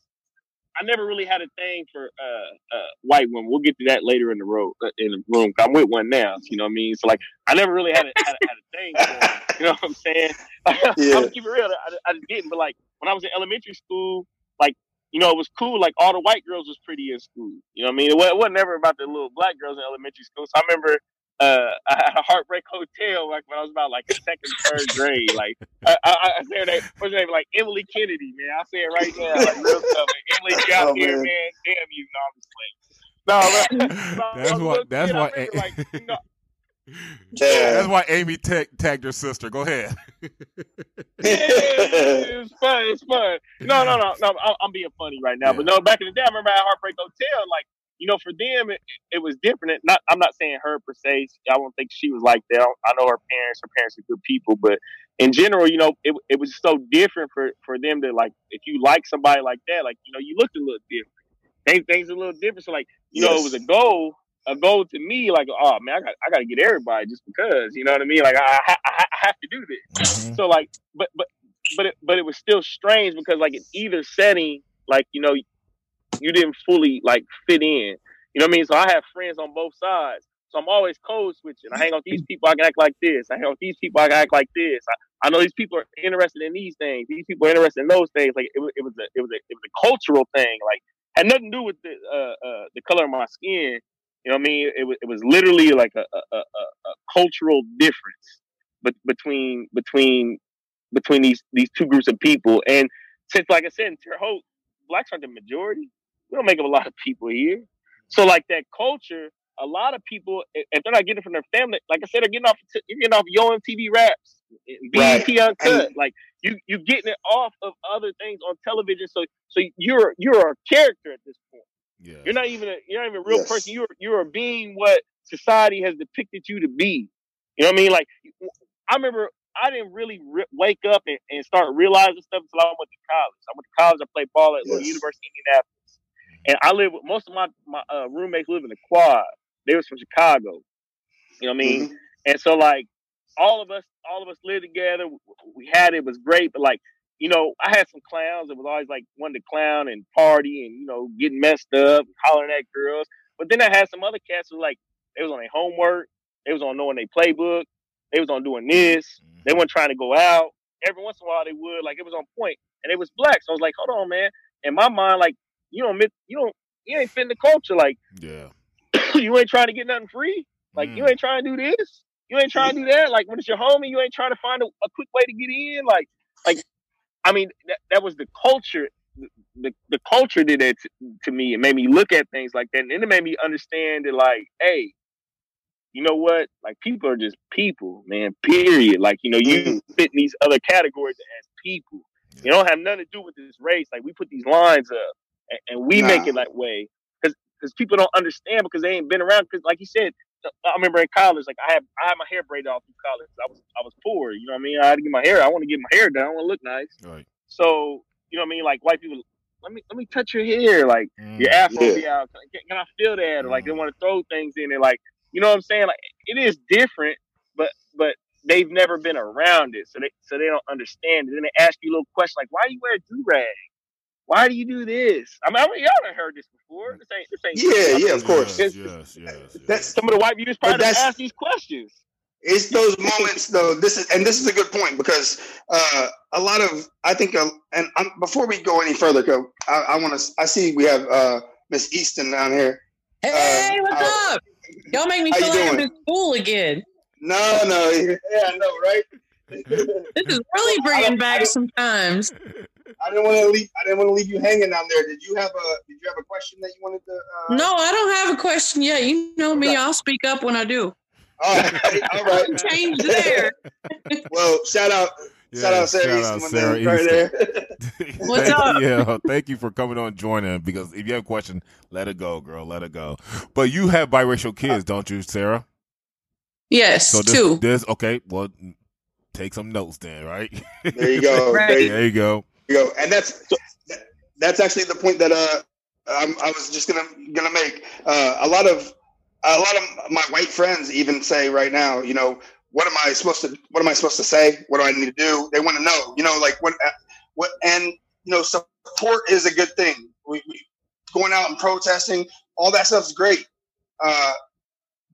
I never really had a thing for uh, uh, white women. We'll get to that later in the road uh, in the room. I'm with one now. You know what I mean? So like, I never really had a, had a, had a thing. For (laughs) you know what I'm saying? (laughs) Yeah. I'm gonna keep it real. I, I just didn't. But like when I was in elementary school, like you know, it was cool. Like all the white girls was pretty in school. You know what I mean? It, was, it wasn't never about the little black girls in elementary school. So I remember uh, (laughs) I had a heartbreak hotel like when I was about like second, third grade. Like I, I, I said that what's her name? Like Emily Kennedy, man. I say it right now, like real tough. Emily, get (laughs) out oh, here, man. man. Damn you, no, I'm just playing. No, (laughs) that's why. That's why. Remember, like, you know, yeah. That's why Amy tagged her sister. Go ahead. yeah, it's fun. It's fun. No, no, no, no. I'm, I'm being funny right now, yeah. but no. Back in the day, I remember at Heartbreak Hotel, like you know, for them, it, it was different. Not, I'm not saying her per se. I don't think she was like that. I know her parents. Her parents are good people, but in general, you know, it, it was so different for for them to like. If you like somebody like that, like you know, you looked a little different. Things things a little different. So like, you yes. know, it was a goal. A goal to me, like, oh man, I got I got to get everybody just because, you know what I mean? Like, I I, I have to do this. Mm-hmm. So like, but but but it, but it was still strange because like in either setting, like you know, you didn't fully like fit in. You know what I mean? So I have friends on both sides. So I'm always code switching. I hang out with these people, I can act like this. I hang out with these people, I can act like this. I, I know these people are interested in these things. These people are interested in those things. Like it, it was a it was a it was a cultural thing. Like had nothing to do with the uh, uh, the color of my skin. You know what I mean? It was it was literally like a, a, a, a cultural difference, but between between between these these two groups of people. And since, like I said, in Terre Haute, blacks aren't the majority. We don't make up a lot of people here. So, like that culture, a lot of people, if they're not getting it from their family, like I said, they're getting off, you're getting off Yo MTV raps, BET right. Uncut. And, like you, you getting it off of other things on television. So, so you're you're a character at this point. Yeah. You're not even a you're not even a real yes. person. You're you're a being what society has depicted you to be. You know what I mean? Like I remember I didn't really re- wake up and, and, start realizing stuff until I went to college. I went to college. I played ball at yes. University of Indianapolis, and I live with most of my my uh, roommates live in the quad. They was from Chicago. You know what I mean? Mm-hmm. And so like all of us, all of us lived together. We had it was great, but like you know, I had some clowns that was always like wanting to clown and party and you know getting messed up, hollering at girls. But then I had some other cats who like they was on their homework, they was on knowing their playbook, they was on doing this. Mm-hmm. They weren't trying to go out. Every once in a while they would. Like it was on point, and it was black. So I was like, hold on, man. In my mind, like you don't, miss, you don't, you ain't fitting the culture. Like, yeah, (coughs) you ain't trying to get nothing free. Like mm. you ain't trying to do this. You ain't trying to do that. Like when it's your homie, you ain't trying to find a, a quick way to get in. Like, like, I mean, that, that was the culture. The, the culture did that to, to me. It made me look at things like that, and then it made me understand that, like, hey, you know what? Like people are just people, man. Period. Like you know, you fit in these other categories as people. You don't have nothing to do with this race. Like we put these lines up, and, and we nah. make it that way because because people don't understand because they ain't been around. Because like you said, I remember in college, like I had I had my hair braided all through college. I was I was poor. You know what I mean? I had to get my hair. I want to get my hair done. I want to look nice. Right. So you know what I mean? Like white people. Let me let me touch your hair, like mm. your afro yeah. be out. Can, can, I feel that? Or like they mm. want to throw things in there, like you know what I'm saying? Like it is different, but but they've never been around it, so they so they don't understand it. Then they ask you a little question like, "Why do you wear a do rag? Why do you do this?" I mean, I mean y'all have heard this before. This ain't, this ain't yeah, yeah, of course. Yes, yes, yes, That's some of the white viewers probably ask these questions. It's those moments, though. This is and this is a good point because uh, a lot of I think, uh, and um, before we go any further, I, I want to. I see we have uh, Miss Easton down here. Hey, uh, what's up? Y'all make me feel like I'm in school again. No, no, yeah, I know, right? this is really bringing back some times. I didn't want to leave. I didn't want to leave you hanging down there. Did you have a Did you have a question that you wanted to? Uh... No, I don't have a question yet. You know me. Okay. I'll speak up when I do. All right, (laughs) all right. Change there. (laughs) well, shout out yeah, shout out Sarah, shout out Sarah right there. (laughs) What's up? Yeah, thank you for coming on joining. Because if you have a question, let it go, girl. Let it go. But you have biracial kids, don't you, Sarah? Yes, so this, two. This okay. Well, take some notes then, right? There you go. right. There you go. Go. And that's that's actually the point that uh I'm, i was just gonna gonna make. Uh, a lot of a lot of my white friends even say right now, you know, what am I supposed to what am I supposed to say? What do I need to do? They want to know, you know, like what what and you know, support is a good thing. We, we going out and protesting, all that stuff's great. Uh,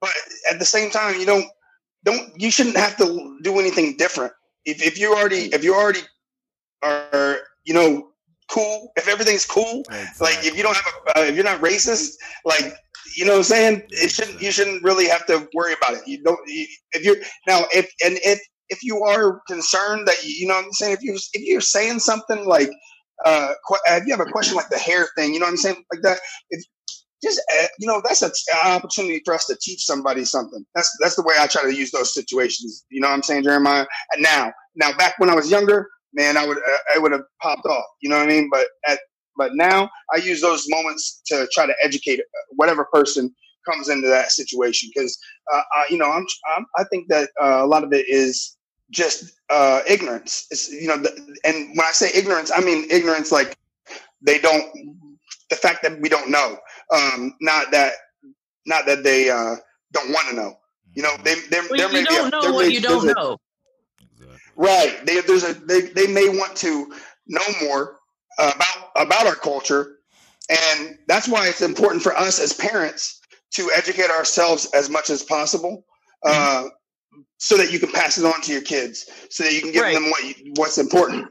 but at the same time, you don't don't you shouldn't have to do anything different. If if you already if you already are you know cool, if everything's cool, exactly. like if you don't have a, uh, if you're not racist, like you know what I'm saying? It shouldn't you shouldn't really have to worry about it. You don't you, if you're now if and if if you are concerned that you know what I'm saying if you if you're saying something like uh if you have a question like the hair thing, you know what I'm saying like that if just uh, you know that's an opportunity for us to teach somebody something. That's that's the way I try to use those situations. You know what I'm saying, Jeremiah? And now now back when I was younger, man, I would uh, I would have popped off. You know what I mean? But at But now I use those moments to try to educate whatever person comes into that situation because uh, you know I'm, I'm, i think that uh, a lot of it is just uh, ignorance. It's you know, the, and when I say ignorance, I mean ignorance like they don't the fact that we don't know, um, not that not that they uh, don't want to know. You know, they they well, there may you don't a, know what you don't know. Right. They, there's a they, they may want to know more about about our culture, and that's why it's important for us as parents to educate ourselves as much as possible, uh, so that you can pass it on to your kids, so that you can give right. them what you, what's important.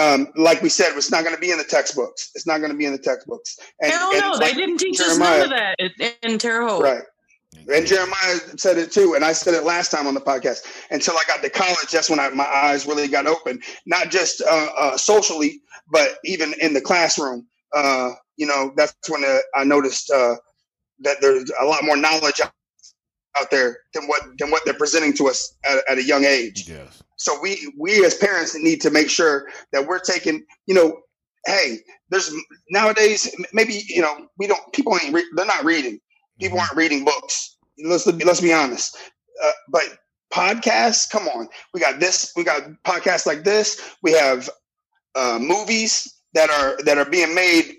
Um, like we said, it's not going to be in the textbooks. It's not going to be in the textbooks. And, Hell no, like they didn't teach Jeremiah, us none of that in Terre Haute. Right. And Jeremiah said it too, and I said it last time on the podcast. Until I got to college, that's when I, my eyes really got open, not just uh, uh, socially, but even in the classroom. Uh, you know, that's when uh, I noticed uh, that there's a lot more knowledge out there than what than what they're presenting to us at, at a young age. Yes. So we we as parents need to make sure that we're taking, you know, hey, there's nowadays maybe you know we don't people ain't re- they're not reading. People aren't reading books. Let's let's be honest. Uh, but podcasts, come on, we got this. We got podcasts like this. We have uh, movies that are that are being made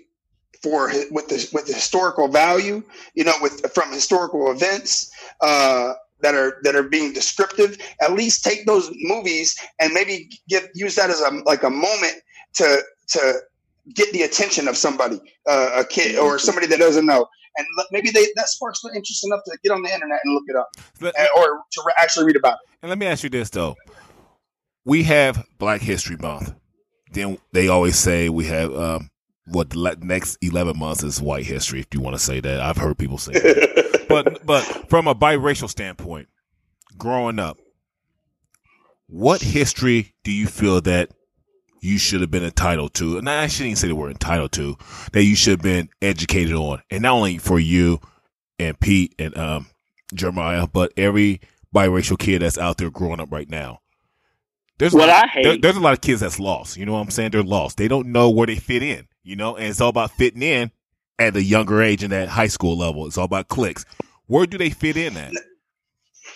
for with the with the historical value, you know, with from historical events uh, that are that are being descriptive. At least take those movies and maybe get use that as a like a moment to to get the attention of somebody, uh, a kid or somebody that doesn't know, and maybe they that sparks their interest enough to get on the internet and look it up, let, and, or to re- actually read about it. And let me ask you this though: we have Black History Month. Then they always say we have um, what the next 11 months is white history, if you want to say that. I've heard people say that. (laughs) but, but from a biracial standpoint, growing up, what history do you feel that you should have been entitled to? And I shouldn't even say the word entitled to, that you should have been educated on. And not only for you and Pete and, um, Jeremiah, but every biracial kid that's out there growing up right now. There's what lot, I hate. There, there's a lot of kids that's lost. You know what I'm saying? They're lost. They don't know where they fit in you know, and it's all about fitting in at a younger age and at high school level. It's all about clicks. Where do they fit in at?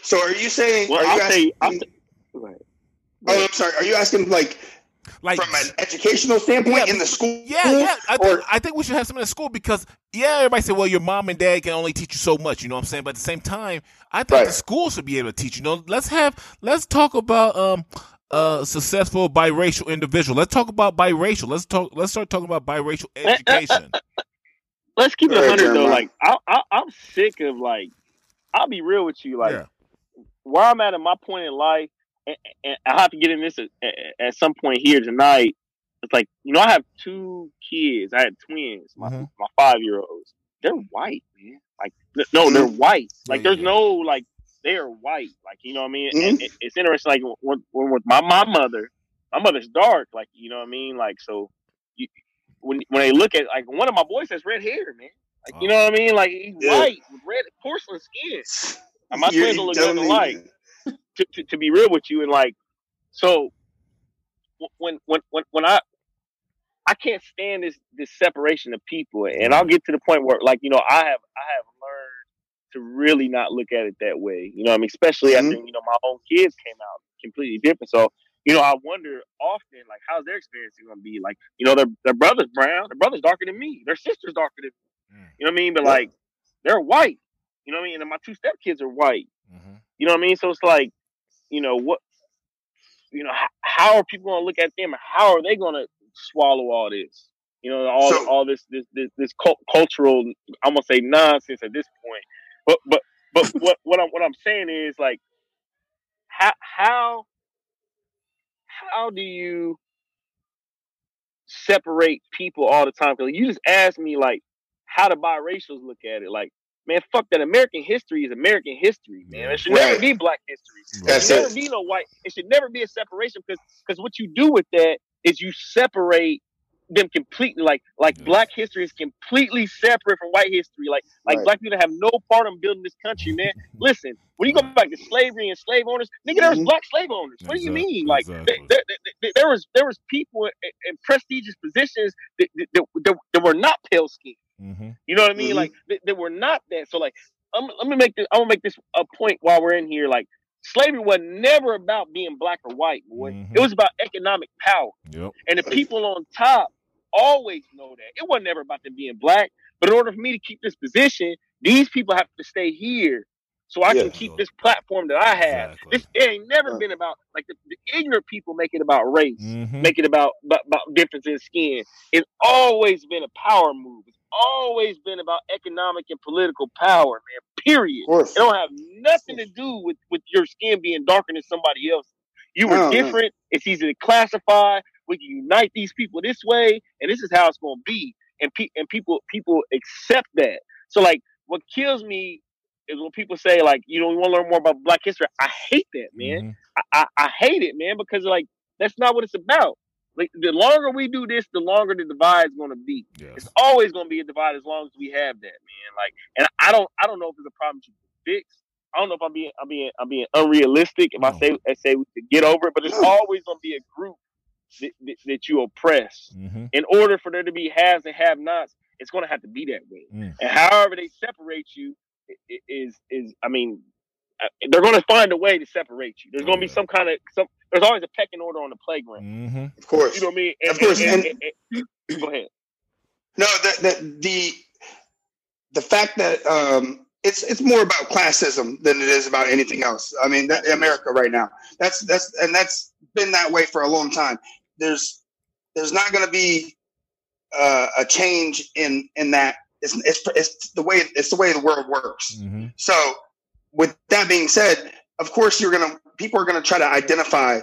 So are you saying? Well, are you I'll asking, say, I'll say, oh, I'm sorry. Are you asking like, like from an educational standpoint yeah, in the school? Yeah, yeah. I, or, I think we should have some in the school because yeah, everybody say, well, your mom and dad can only teach you so much. You know what I'm saying? But at the same time, I think right. the school should be able to teach. You know, let's have let's talk about um a successful biracial individual. Let's talk about biracial. Let's talk. Let's start talking about biracial eh, eh, eh, education. let's keep it hundred though. Like I, I, I'm sick of like. I'll be real with you. Like yeah. where I'm at in my point in life, and, I have to get in this at, at, some point here tonight. It's like you know I have two kids. I had twins. My mm-hmm. my five year olds. They're white, man. Like no, they're mm-hmm. white. Like there's no like they are white. Like you know what I mean. Mm-hmm. And it, it's interesting. Like when, when with my my mother, my mother's dark. Like you know what I mean. Like so, you, when when they look at like one of my boys has red hair, man. Like you know what I mean. Like he's yeah. white with red porcelain skin. And my twins look nothing alike. To, to, to be real with you, and like so, when when when when I I can't stand this this separation of people, and I'll get to the point where like you know I have I have learned to really not look at it that way. You know, I mean, especially mm-hmm. after you know my own kids came out completely different. So you know, I wonder often like how's their experience going to be? Like, you know, their their brother's brown, their brother's darker than me, their sister's darker than me. Mm. You know what I mean? But like, they're white. You know what I mean? And my two stepkids are white. Mm-hmm. You know what I mean? So it's like, you know what? You know, how are people going to look at them? How are they going to swallow all this? You know, all so, all this this this, this cultural, I'm gonna say nonsense at this point but but but (laughs) what what I'm what I'm saying is like how how how do you separate people all the time? Because you just asked me like how do biracials look at it? Like, man, fuck that. American history is American history, man. It should right. never be black history. It should never be no white. It should never be a separation because because what you do with that is you separate them completely like like black history is completely separate from white history. Like like right. black people have no part in building this country, man. (laughs) Listen, when you go back to slavery and slave owners, nigga, there was mm-hmm. black slave owners. What exactly. do you mean? Like exactly. there, there, there, was there was people in, in prestigious positions that, that, that, that, were not pale skin. Mm-hmm. You know what I mean? Mm-hmm. Like they, they, were not that. So like, I'm, let me make this. I'm gonna make this a point while we're in here. Like slavery was never about being black or white, boy. Mm-hmm. It was about economic power. Yep. And the people on top always know that. It wasn't ever about them being black. But in order for me to keep this position, these people have to stay here so I yeah. can keep this platform that I have. Exactly. This it ain't never been about like the, the, ignorant people make it about race, mm-hmm. make it about, about, about difference in skin. It's always been a power move. Always been about economic and political power, man. Period. It don't have nothing to do with with your skin being darker than somebody else. You were no, different. No. It's easy to classify. We can unite these people this way, and this is how it's going to be. And pe- and people people accept that. So like, what kills me is when people say like, you know, we want to learn more about Black history. I hate that, man. Mm-hmm. I, I, I hate it, man, because like that's not what it's about. Like the longer we do this, the longer the divide is going to be. It's always going to be a divide as long as we have that, man. Like, and I don't, I don't know if it's a problem you can fix. I don't know if I'm being, I'm being, I'm being unrealistic if. I say, I say we could get over it, but it's always going to be a group that, that, that you oppress. Mm-hmm. In order for there to be haves and have-nots, it's going to have to be that way. Mm. And however they separate you is, is, I mean, they're going to find a way to separate you. There's going to be some kind of some. There's always a pecking order on the playground. Mm-hmm. Of course, you know what I mean. And, of course, and, and, and, go ahead. No, the, the the the fact that um, it's it's more about classism than it is about anything else. I mean, that, America right now. That's that's and that's been that way for a long time. There's there's not going to be uh, a change in in that. It's, it's, it's the way it's the way the world works. Mm-hmm. So with that being said, of course, you're gonna people are gonna try to identify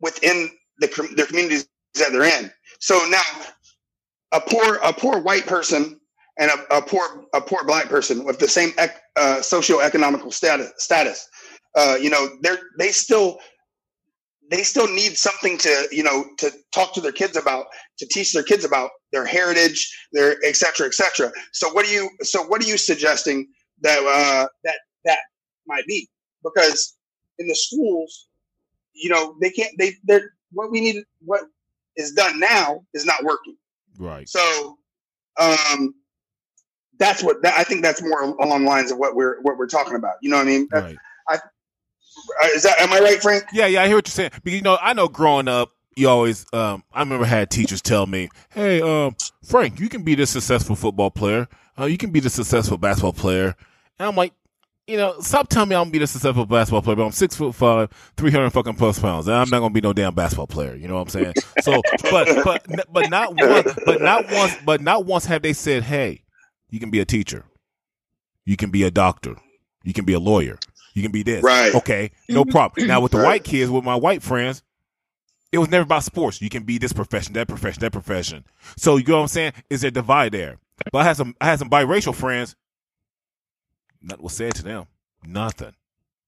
within the their communities that they're in. So now, a poor a poor white person and a, a poor a poor black person with the same ec, uh, socioeconomical status status, uh, you know, they're they still they still need something to you know to talk to their kids about to teach their kids about their heritage their et cetera et cetera so what are you so what are you suggesting that uh that that might be because in the schools, you know, they can't, they, they're, what we need, what is done now is not working. Right. So, um, that's what that, I think that's more along lines of what we're what we're talking about. You know what I mean? Right. I, uh, is that am I right, Frank? Yeah, yeah, I hear what you're saying. Because you know, I know growing up, you always um, I remember had teachers tell me, "Hey, um, Frank, you can be the successful football player. Uh, you can be the successful basketball player." And I'm like, you know, stop telling me I'm gonna be a successful basketball player, but I'm six foot five, three hundred fucking plus pounds, and I'm not gonna be no damn basketball player. You know what I'm saying? So, (laughs) but but but not once, but not once, but not once have they said, "Hey, you can be a teacher, you can be a doctor, you can be a lawyer, you can be this." Right? Okay, no mm-hmm. problem. Now with the right. white kids, with my white friends, it was never about sports. You can be this profession, that profession, that profession. So you know what I'm saying? Is there a divide there? But I had some I had some biracial friends nothing was said to them. Nothing.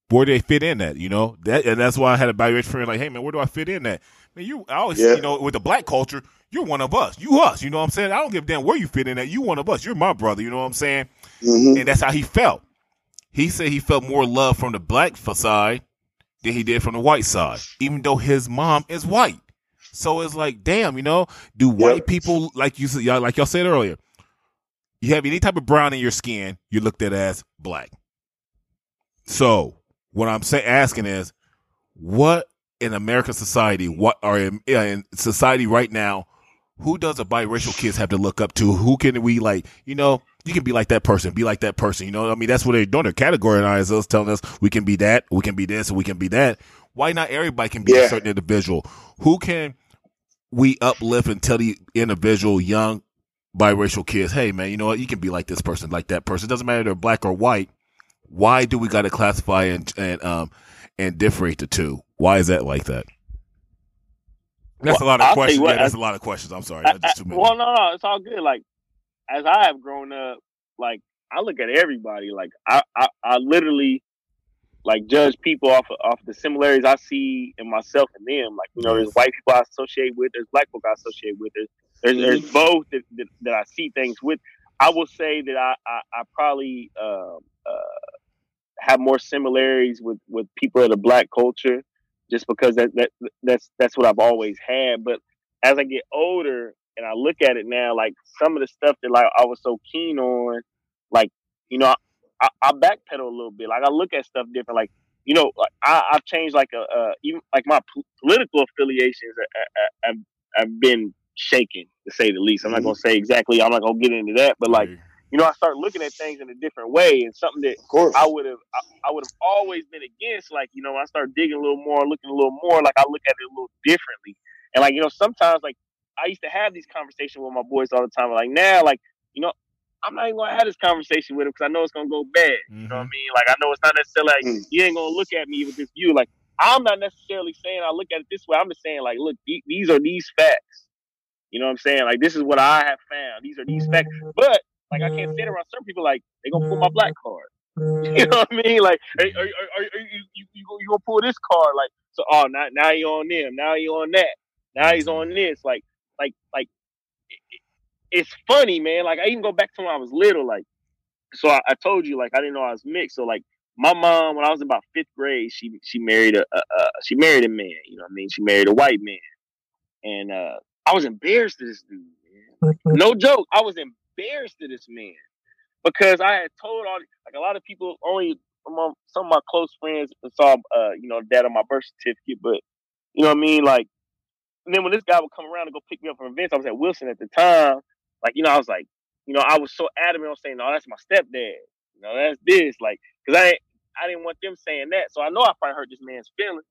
Where do they fit in that? You know that, and that's why I had a biracial friend like, hey man, where do I fit in that? Man, you I always yeah. you know with the black culture, you're one of us. You us. You know what I'm saying? I don't give a damn where you fit in that. You one of us. You're my brother. You know what I'm saying? Mm-hmm. And that's how he felt. He said he felt more love from the black side than he did from the white side, even though his mom is white. So it's like, damn, you know, do yep. white people like you like y'all said earlier? You have any type of brown in your skin, you're looked at as black. So what I'm saying, asking is, what in American society, what are in, in, society right now, who does a biracial kids have to look up to? Who can we like, you know, you can be like that person, be like that person, you know, I mean, that's what they're doing. They're categorizing us, telling us we can be that, we can be this, and we can be that. Why not everybody can be yeah. a certain individual? Who can we uplift and tell the individual young biracial kids, hey man, you know what? You can be like this person, like that person. It doesn't matter if they're black or white. Why do we got to classify and and um and differentiate the two? Why is that like that? That's well, a lot of I'll questions. What, yeah, that's a lot of questions. I'm sorry. I, I, well, no, no, it's all good. Like as I have grown up, like I look at everybody. Like I, I, I literally like judge people off of, off the similarities I see in myself and them. Like you know, there's white people I associate with, there's black people I associate with, there's there's, there's mm-hmm. both that, that, that, I see things with. I will say that I I, I probably um, uh, have more similarities with with people of the black culture, just because that that that's that's what I've always had. But as I get older and I look at it now, like some of the stuff that like I was so keen on, like you know, I, I backpedal a little bit. Like I look at stuff different. Like you know, like I, have changed like a uh, even like my p- political affiliations have, have been shaken to say the least. I'm not gonna mm-hmm. say exactly. I'm not gonna get into that, but like you know, I start looking at things in a different way, and something that I would have I, I would have always been against. Like you know, I start digging a little more, looking a little more. Like I look at it a little differently, and like you know, sometimes like I used to have these conversations with my boys all the time. Like now, like you know, I'm not even gonna have this conversation with him because I know it's gonna go bad. Mm-hmm. You know what I mm-hmm. mean? Like I know it's not necessarily like mm. you ain't gonna look at me with this view. Like I'm not necessarily saying I look at it this way. I'm just saying like, look, these are these facts. You know what I'm saying? Like this is what I have found. These are these facts. But like I can't sit around certain people like they gonna pull my black card. (laughs) You know what I mean? Like, are, are, are, are you, you, you, you gonna pull this card? Like, so oh now now you on them, now you on that, now he's on this. Like, like, like it's funny, man. Like I even go back to when I was little. Like, so I, I, told you, like I didn't know I was mixed. So like my mom, when I was about fifth grade, she she married a, a, a she married a man. You know what I mean? She married a white man, and uh, I was embarrassed to this dude. Man. No joke, I was embarrassed to this man because I had told all like a lot of people only among some of my close friends saw uh you know that on my birth certificate, but you know what I mean like. And then when this guy would come around and go pick me up from events, I was at Wilson at the time like, you know, I was like, you know, I was so adamant on saying, no, that's my stepdad. You know, that's this. Like, because I I didn't want them saying that. So I know I probably hurt this man's feelings.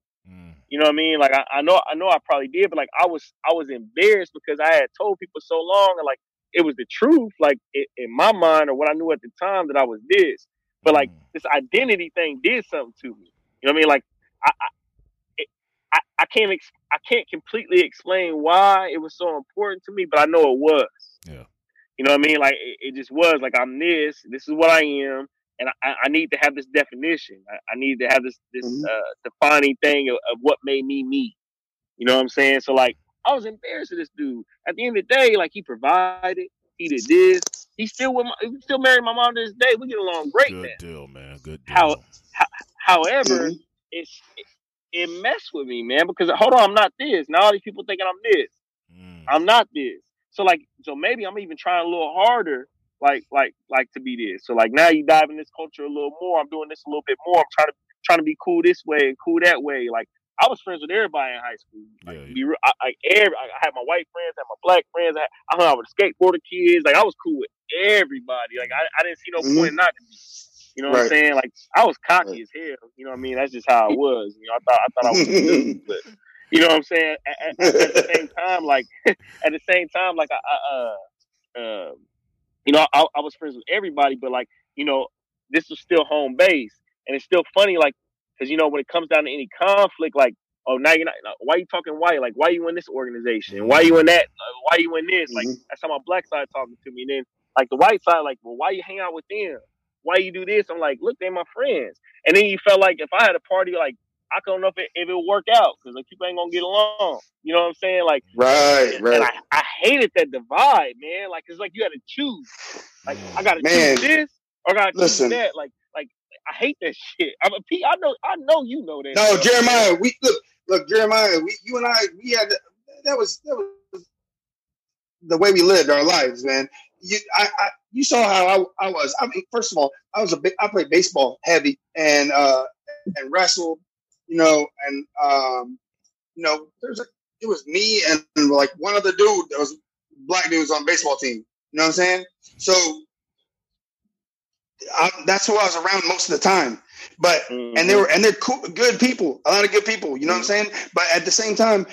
You know what I mean? Like I, I know I know I probably did, but like I was I was embarrassed because I had told people so long and like it was the truth, like it, in my mind or what I knew at the time that I was this. But like mm. this identity thing did something to me. You know what I mean? Like I, I I, I can't ex- I can't completely explain why it was so important to me, but I know it was. Yeah. You know what I mean? Like it, it just was like I'm this. This is what I am, and I, I need to have this definition. I, I need to have this this mm-hmm. uh, defining thing of, of, what made me me. You know what I'm saying? So like I was embarrassed of this dude. At the end of the day, like he provided, he did this. He still with my, he still married my mom to this day. We get along great. Good deal, man. Good deal. How, how however, mm-hmm. it's it, it messed with me, man. Because hold on, I'm not this. Now all these people thinking I'm this. Mm. I'm not this. So like, so maybe I'm even trying a little harder, like, like, like to be this. So like now you dive in this culture a little more. I'm doing this a little bit more. I'm trying to trying to be cool this way and cool that way. Like I was friends with everybody in high school. Like, yeah, yeah. I, I, every, I had my white friends, I had my black friends. I, I hung out with skateboarder kids. Like I was cool with everybody. Like I, I didn't see no mm-hmm. point not to be. You know what right. I'm saying? Like I was cocky right. as hell. You know what I mean? That's just how I was. You know, I thought I thought I was, good, (laughs) but you know what I'm saying? At, at, at the same time, like (laughs) at the same time, like I, I uh, uh, you know, I, I was friends with everybody, but like you know, this was still home base, and it's still funny, like because you know when it comes down to any conflict, like oh now you're not why are you talking white? Like why are you in this organization? Why are you in that? Why are you in this? Like mm-hmm. that's how my black side talking to me. And then like the white side like well why you hang out with them? Why you do this? I'm like look they're my friends. And then you felt like if i had a party like I don't know if it if it work out because like people ain't gonna get along. You know what I'm saying? Like right, and, right. And I, I hated that divide, man. Like it's like you had to choose. Like I gotta man, choose this or I gotta listen, choose that. Like like I hate that shit. I'm a P. I know I know you know that. No, Jeremiah. We look look Jeremiah. We you and I we had that was that was the way we lived our lives, man. You I, I you saw how I, I was. I mean, first of all, I was a big, I played baseball heavy and uh and wrestled you know, and um, you know, there's a it was me and, and like one other dude that was black dudes on baseball team. You know what I'm saying? So I, that's who I was around most of the time. But mm-hmm. and they mm-hmm. were and they're cool, good people, a lot of good people. You know mm-hmm. what I'm mm-hmm. saying? But at the same time,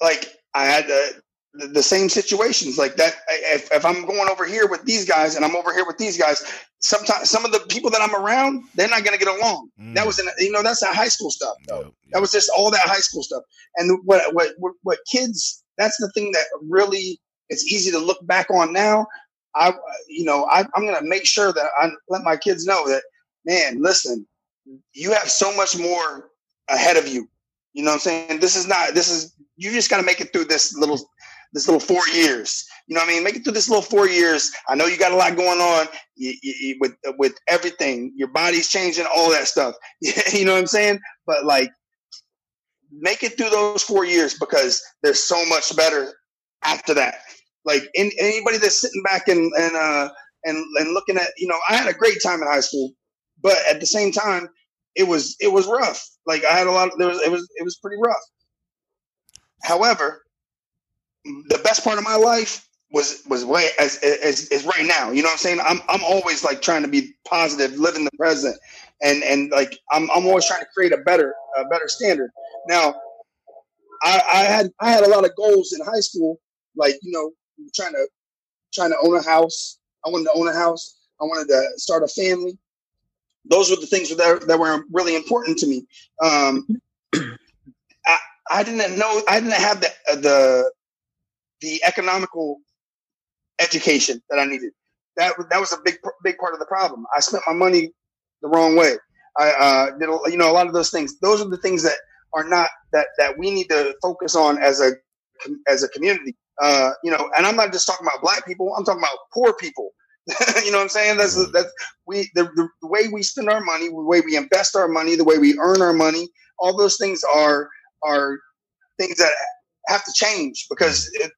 like I had to the, the same situations like that. If, if I'm going over here with these guys and I'm over here with these guys, sometimes some of the people that I'm around, they're not going to get along. Mm. That was, in, you know, that's that high school stuff. Though. Yep, That was just all that high school stuff. And what, what, what kids, that's the thing that really, it's easy to look back on now. I, you know, I, I'm going to make sure that I let my kids know that, man, listen, you have so much more ahead of you. You know what I'm saying? This is not. This is you just got to make it through this little this little four years. You know what I mean? Make it through this little four years. I know you got a lot going on you, you, with with everything. Your body's changing, all that stuff. (laughs) you know what I'm saying? But like, make it through those four years because there's so much better after that. Like in, anybody that's sitting back and and uh and and looking at you know, I had a great time in high school, but at the same time, it was it was rough. Like I had a lot. Of, there was it was it was pretty rough. However, the best part of my life was was way as, as as right now. You know what I'm saying? I'm I'm always like trying to be positive, live in the present, and and like I'm I'm always trying to create a better a better standard. Now, I, I had I had a lot of goals in high school, like you know trying to trying to own a house. I wanted to own a house. I wanted to start a family. Those were the things that, that were really important to me. Um, (clears throat) I, I didn't know I didn't have the the the economical education that I needed. That that was a big big part of the problem. I spent my money the wrong way. I uh, did you know a lot of those things. Those are the things that are not that that we need to focus on as a as a community. Uh, you know, and I'm not just talking about black people. I'm talking about poor people. (laughs) you know what I'm saying? That's that's we the, the, the, way we spend our money, the way we invest our money, the way we earn our money. All those things are are things that have to change because it,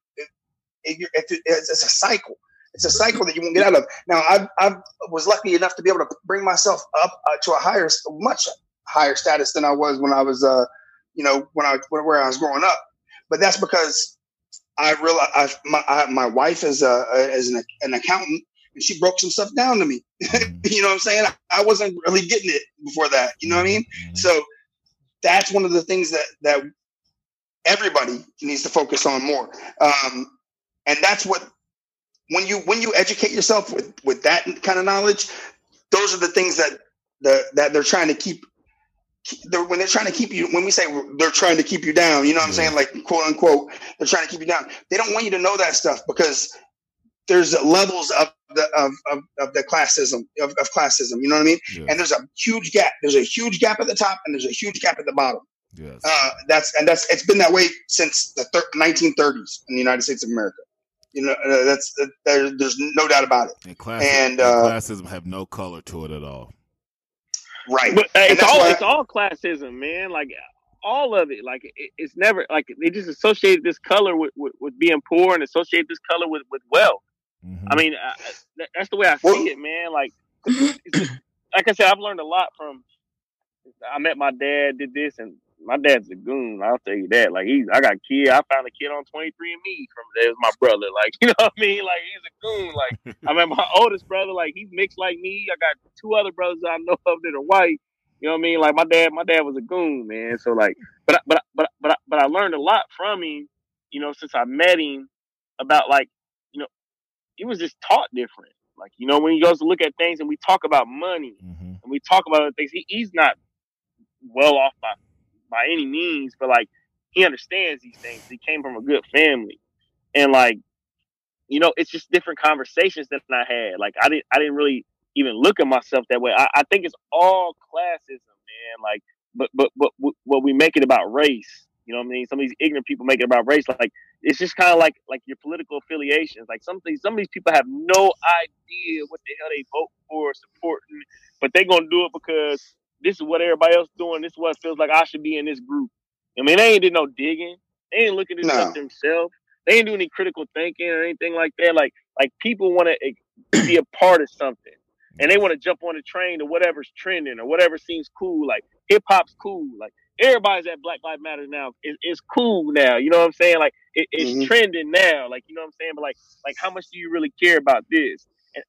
it, it, it's a cycle. It's a cycle that you won't get out of. Now, I, I was lucky enough to be able to bring myself up uh, to a higher, much higher status than I was when I was, uh, you know, when I where I was growing up. But that's because I realized I, my I, my wife is a is an, an accountant, and she broke some stuff down to me. (laughs) You know what I'm saying? I wasn't really getting it before that. You know what I mean? Mm-hmm. So that's one of the things that that everybody needs to focus on more. Um, and that's what when you when you educate yourself with with that kind of knowledge, those are the things that the that they're trying to keep. They're, when they're trying to keep you, when we say they're trying to keep you down, you know what I'm saying, like quote unquote, they're trying to keep you down. They don't want you to know that stuff because there's levels of the of, of, of the classism of, of, classism. You know what I mean? Yeah. And there's a huge gap. There's a huge gap at the top, and there's a huge gap at the bottom. Yes. Uh, that's and that's it's been that way since the thir- 1930s in the United States of America. You know, uh, that's uh, there, there's no doubt about it. And, class- and uh, classism have no color to it at all. Right. But it's all why- it's all classism, man. Like all of it. Like it, it's never like they just associate this color with, with, with, being poor and associate this color with with wealth. Mm-hmm. I mean, uh, that's the way I see well, it, man. Like, just, like I said, I've learned a lot from. I met my dad, did this, and my dad's a goon. I'll tell you that. Like he's, I got a kid. I found a kid on 23andMe from there's my brother. Like (laughs) you know what I mean? Like he's a goon. Like I mean, my oldest brother. Like he's mixed like me. I got two other brothers I know of that are white. You know what I mean? Like my dad, my dad was a goon, man. So like, but but but but but I learned a lot from him. You know, since I met him, about like, you know, he was just taught different. Like you know, when he goes to look at things and we talk about money mm-hmm. and we talk about other things, he, he's not well off by by any means, but like he understands these things. He came from a good family, and like you know, it's just different conversations that I had. Like I didn't I didn't really even look at myself that way. I, I think it's all classism, man. Like, but but but what we make it about race. You know what I mean? Some of these ignorant people make it about race. Like it's just kind of like like your political affiliations. Like some some of these people have no idea what the hell they vote for, or supporting, but they're gonna do it because this is what everybody else doing. This is what feels like I should be in this group. I mean, they ain't did no digging. They ain't looking at this no. stuff themselves. They ain't doing any critical thinking or anything like that. Like, like people want to be a part of something, and they want to jump on the train to whatever's trending or whatever seems cool. Like hip hop's cool. Like everybody's at Black Lives Matter now. It, it's cool now. You know what I'm saying? Like it, it's mm-hmm. trending now. Like you know what I'm saying? But like, like how much do you really care about this? And,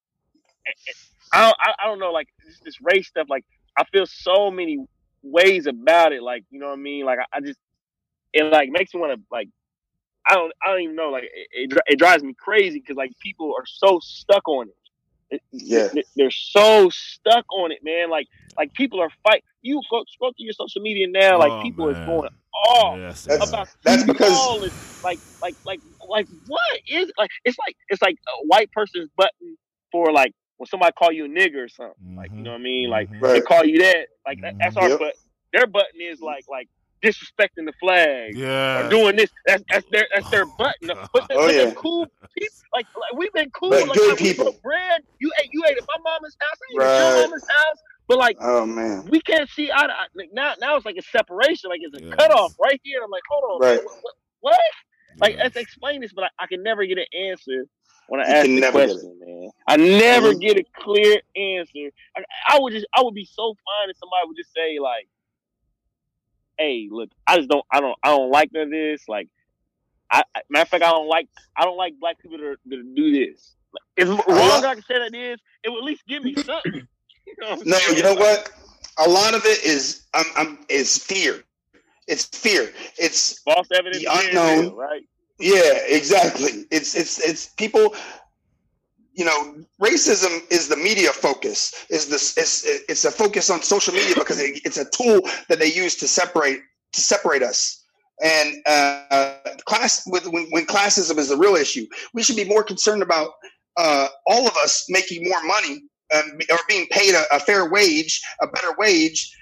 and, and I, don't, I, I don't know. Like this, this race stuff. Like I feel so many ways about it. Like, you know what I mean? Like, I, I just, it like makes me want to like, I don't, I don't even know. Like, it, it, it drives me crazy because like people are so stuck on it. it yeah, they're so stuck on it, man. Like, like people are fight. You go scroll through your social media now. Like, oh, people man. are going off yes, that's, about that's because like, like, like, like, what is like? It's like it's like a white person's button for like when somebody call you a nigger or something. Mm-hmm. Like you know what I mean? Like mm-hmm. they call you that. Like that, that's our yep. but their button is like like disrespecting the flag. Yeah. Or doing this. That's that's their that's their (laughs) button. But, they're, oh, yeah. cool people. Like, like we've been cool. But like, good like, people. Bread. You ate you ate at my mama's house. I ate right. at your mama's house. But like, oh man, we can't see out. Like, now, now it's like a separation. Like it's a yes. cutoff right here. And I'm like, hold on, right. what? what? Like, let's explain this, but I, I, can never get an answer when I you ask the question, man. I never mm-hmm. get a clear answer. I, I, would just, I would be so fine if somebody would just say like, "Hey, look, I just don't, I don't, I don't like none of this." Like, I, matter of fact, I don't like, I don't like black people that, that do this. Like, as wrong I can say that is, it would at least give me (clears throat) something. (laughs) You know no, you know what? A lot of it is, I'm, I'm, is fear. It's fear. It's false evidence, the unknown, right? Yeah, exactly. It's it's it's people. You know, racism is the media focus. Is this? It's it's a focus on social media because it, it's a tool that they use to separate to separate us. And uh, class with when, when classism is the real issue, we should be more concerned about uh, all of us making more money um, or being paid a, a fair wage, a better wage,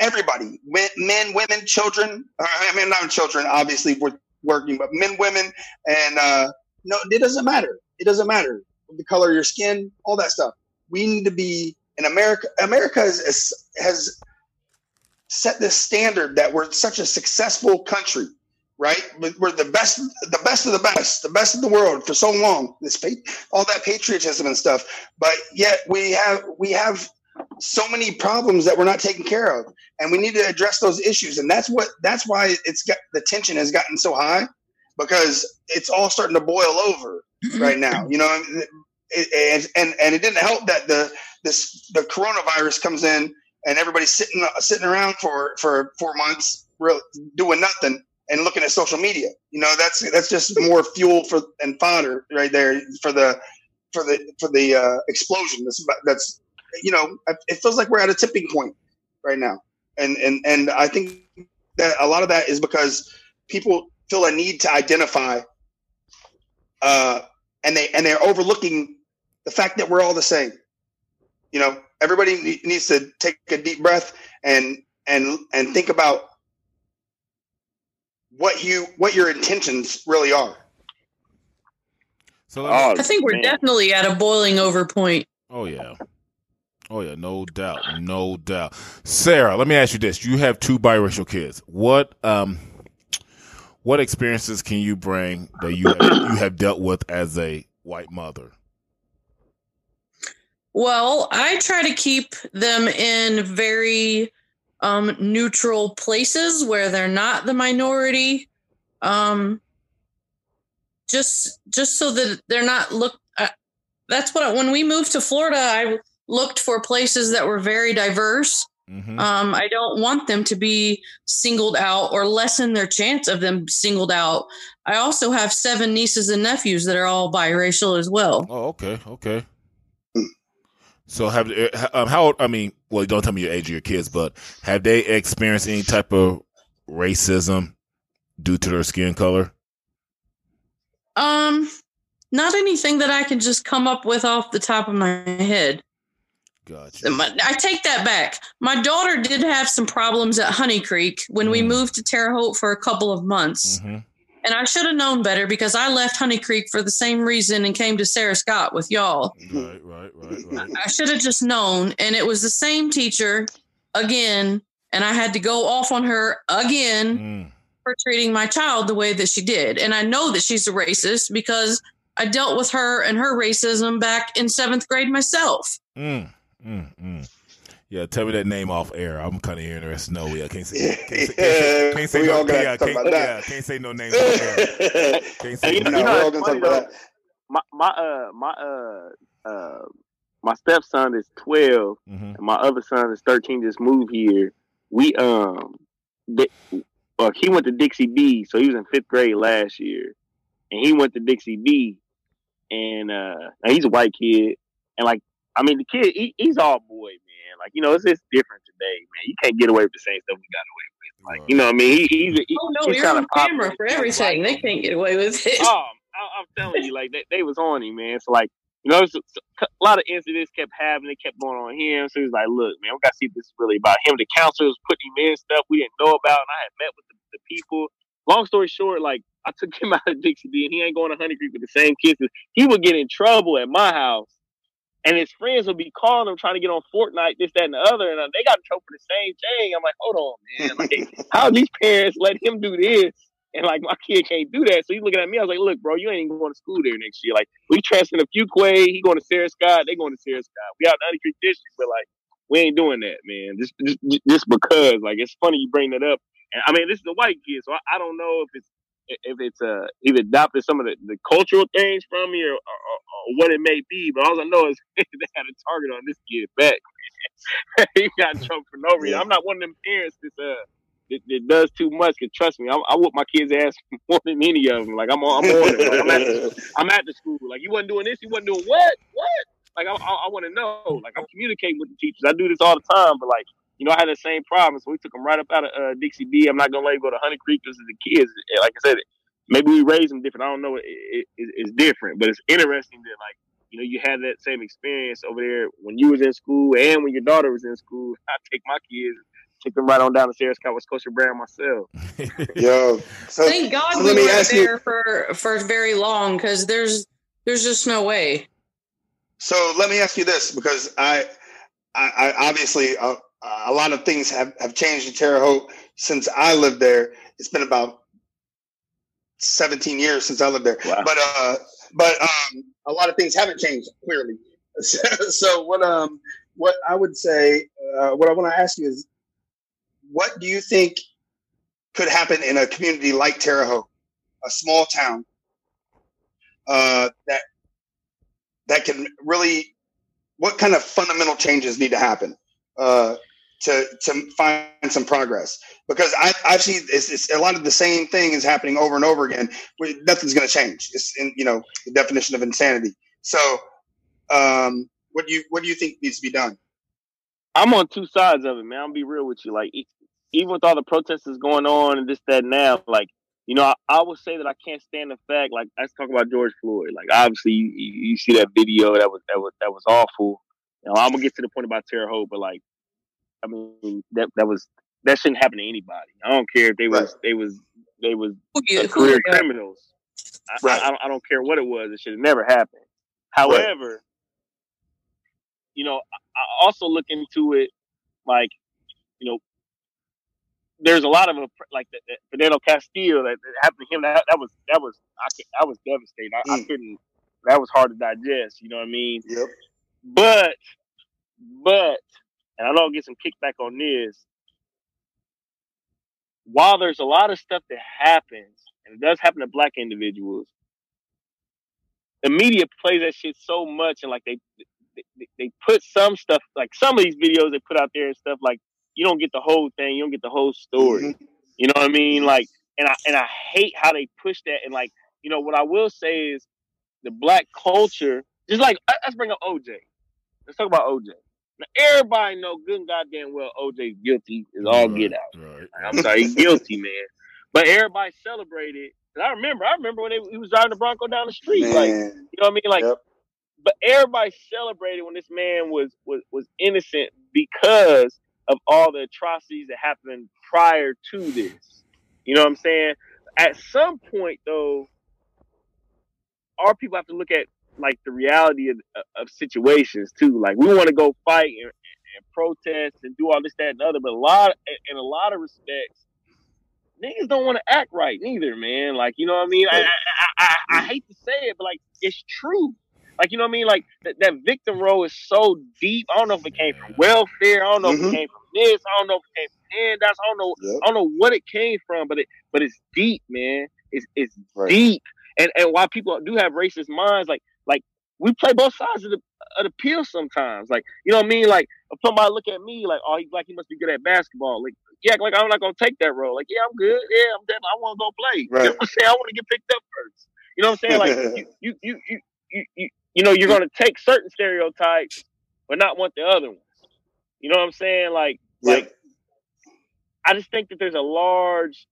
everybody men women children i mean not children obviously we're working but men women and uh no it doesn't matter. It doesn't matter the color of your skin all that stuff. We need to be in america america has, has set this standard that we're such a successful country right? We're the best the best of the best the best of the world for so long. This all that patriotism and stuff. But yet we have we have so many problems that we're not taking care of. And we need to address those issues. And that's what that's why it's got the tension has gotten so high because it's all starting to boil over right now. You know it, and and it didn't help that the this the coronavirus comes in and everybody's sitting sitting around for for four months real, doing nothing and looking at social media. You know that's that's just more fuel for and fodder right there for the for the for the uh, explosion that's that's you know, it feels like we're at a tipping point right now, and and and I think that a lot of that is because people feel a need to identify, uh, and they and they're overlooking the fact that we're all the same. You know, everybody needs to take a deep breath and and and think about what you what your intentions really are. So oh, I think we're man. definitely at a boiling over point. Oh yeah. Oh yeah, no doubt, no doubt. Sarah, let me ask you this: You have two biracial kids. What um, what experiences can you bring that you have, you have dealt with as a white mother? Well, I try to keep them in very um, neutral places where they're not the minority. Um, just just so that they're not look. Uh, that's what I, when we moved to Florida, I looked for places that were very diverse. Mm-hmm. Um, I don't want them to be singled out or lessen their chance of them singled out. I also have seven nieces and nephews that are all biracial as well. Oh, okay, okay. So have uh, um, how? I mean, well, don't tell me your age of your kids, but have they experienced any type of racism due to their skin color? Um, not anything that I can just come up with off the top of my head. Gotcha. I take that back. My daughter did have some problems at Honey Creek when mm. we moved to Terre Haute for a couple of months. Mm-hmm. And I should have known better because I left Honey Creek for the same reason and came to Sarah Scott with y'all. Right, right, right, right. I should have just known. And it was the same teacher again. And I had to go off on her again mm. for treating my child the way that she did. And I know that she's a racist because I dealt with her and her racism back in seventh grade myself. Mm. Mm, mm. Yeah, tell me that name off air. I'm kind of interested. No, yeah, can't say. Can't say, can't, can't say no. Yeah, can't, yeah, can't say no names. (laughs) can't say you know, you know, funny, though, my my uh my uh uh my stepson is 12 mm-hmm. and my other son is thirteen. Just moved here. We um, they, uh, he went to Dixie Bee, so he was in fifth grade last year, and he went to Dixie Bee, and uh, he's a white kid, and like I mean, the kid, he, he's all boy, man. Like, you know, it's just different today, man. You can't get away with the same stuff we got away with. Like, you know what I mean? He, he's, he, oh, no, you're on camera for everything. They can't get away with it. Oh, I, am telling you, like, they, they was on him, man. So, like, you know, a lot of incidents kept happening, They kept going on him. So he's like, look, man, we got to see if this is really about him. The counselor was putting him in stuff we didn't know about. And I had met with the, the people. Long story short, like, I took (laughs) him out of Dixie Bee and he ain't going to Honey Creek with the same kids. He would get in trouble at my house. And his friends would be calling him trying to get on Fortnite, this, that, and the other. And uh, they got in trouble for the same thing. I'm like, hold on, man. Like, (laughs) how these parents let him do this? And like my kid can't do that. So he's looking at me. I was like, look, bro, you ain't even going to school there next year. Like we transferring a Fuquay, he going to Sarah Scott, they going to Sarah Scott. We out in Honey Creek District, but like we ain't doing that, man. Just, just just because. Like it's funny you bring that up. And I mean, this is a white kid, so I, I don't know if it's if it's uh he's adopted some of the, the cultural things from me or, or, or, what it may be. But all I know is (laughs) they had a target on this kid back. (laughs) he got (laughs) in trouble for no reason. I'm not one of them parents that's uh that, it does too much. Cause trust me, I, I whoop my kids' ass more than any of them. Like I'm on, I'm on it. Like, I'm, at the, I'm at the school. Like you wasn't doing this, you wasn't doing what, what? Like I, I, I want to know. Like I'm communicating with the teachers. I do this all the time, but like you know, I had the same problem. So we took them right up out of uh, Dixie Bee. I'm not gonna let you go to Honey Creek because the kids. Like I said, maybe we raised them different. I don't know. It, it, it's different, but it's interesting that like you know you had that same experience over there when you was in school and when your daughter was in school. (laughs) I take my kids Take them right on down to Sarah Scott West Coast brand myself. (laughs) Yo, so, thank God so we weren't there you, for for very long because there's there's just no way. So let me ask you this because I, I, I obviously uh, a lot of things have have changed in Terre Haute since I lived there. It's been about 17 years since I lived there, wow. but uh, but um, a lot of things haven't changed clearly. (laughs) so what um what I would say, uh, what I want to ask you is, what do you think could happen in a community like Terre Haute, a small town uh, that that can really? What kind of fundamental changes need to happen uh, to to find some progress? Because I, I've seen it's, it's, a lot of the same thing is happening over and over again. Nothing's going to change. It's in, you know the definition of insanity. So, um, what do you what do you think needs to be done? I'm on two sides of it, man. I'll be real with you. Like even with all the protests going on and this, that, now, like, you know, I, I, would say that I can't stand the fact, like, let's talk about George Floyd. Like, obviously, you, you see that video that was that was that was awful. You know, I'm gonna get to the point about Terre Haute, but like, I mean, that that was that shouldn't happen to anybody. I don't care if they was they was they was yeah, career yeah. criminals. I, right. I, I, don't care what it was. It should have never happened. However, right. you know, I also look into it like, you know, there's a lot of like the, the Philando Castile that, that, happened to him. That, that was that was I, I was devastated. I, mm. I, couldn't. That was hard to digest. You know what I mean? Yep. But but and I know I'll get some kickback on this. While there's a lot of stuff that happens, and it does happen to black individuals, the media plays that shit so much, and like they they, they put some stuff like some of these videos they put out there and stuff like you don't get the whole thing. You don't get the whole story. Mm-hmm. You know what I mean? Like, and I and I hate how they push that. And like, you know, what I will say is the black culture. Just like let's bring up OJ. Let's talk about OJ. Now everybody know good and goddamn well OJ's guilty is all right, get out. Right. I'm sorry, he's guilty, man. But everybody celebrated. I remember, I remember when they, he was driving the Bronco down the street. Man. Like, you know what I mean? Like, yep. but everybody celebrated when this man was was was innocent because of all the atrocities that happened prior to this. You know what I'm saying? At some point, though, our people have to look at like the reality of, of situations too. Like we want to go fight and, and, protest and do all this, that, and other, but a lot, in a lot of respects, niggas don't want to act right neither, man. Like you know what I mean? I, I, I, I hate to say it, but like it's true. Like, you know what I mean? Like that, that victim role is so deep. I don't know if it came from welfare. I don't know mm-hmm. if it mm-hmm. came from this. I don't know if it came from handouts. I don't know. Yep. I don't know what it came from, but it but it's deep, man. It's it's right. deep. And and while people do have racist minds, like we play both sides of the of the pill sometimes. Like, you know what I mean? Like if somebody look at me like, oh, he's like he must be good at basketball. Like, yeah, like I'm not gonna take that role. Like, yeah, I'm good. Yeah, I'm definitely I want to go play. Right. You know what I'm saying? I want to get picked up first. You know what I'm saying? Like you, (laughs) you, you, you, you, you, know, you're going to take certain stereotypes, but not want the other ones. You know what I'm saying? Like, yeah. like, I just think that there's a large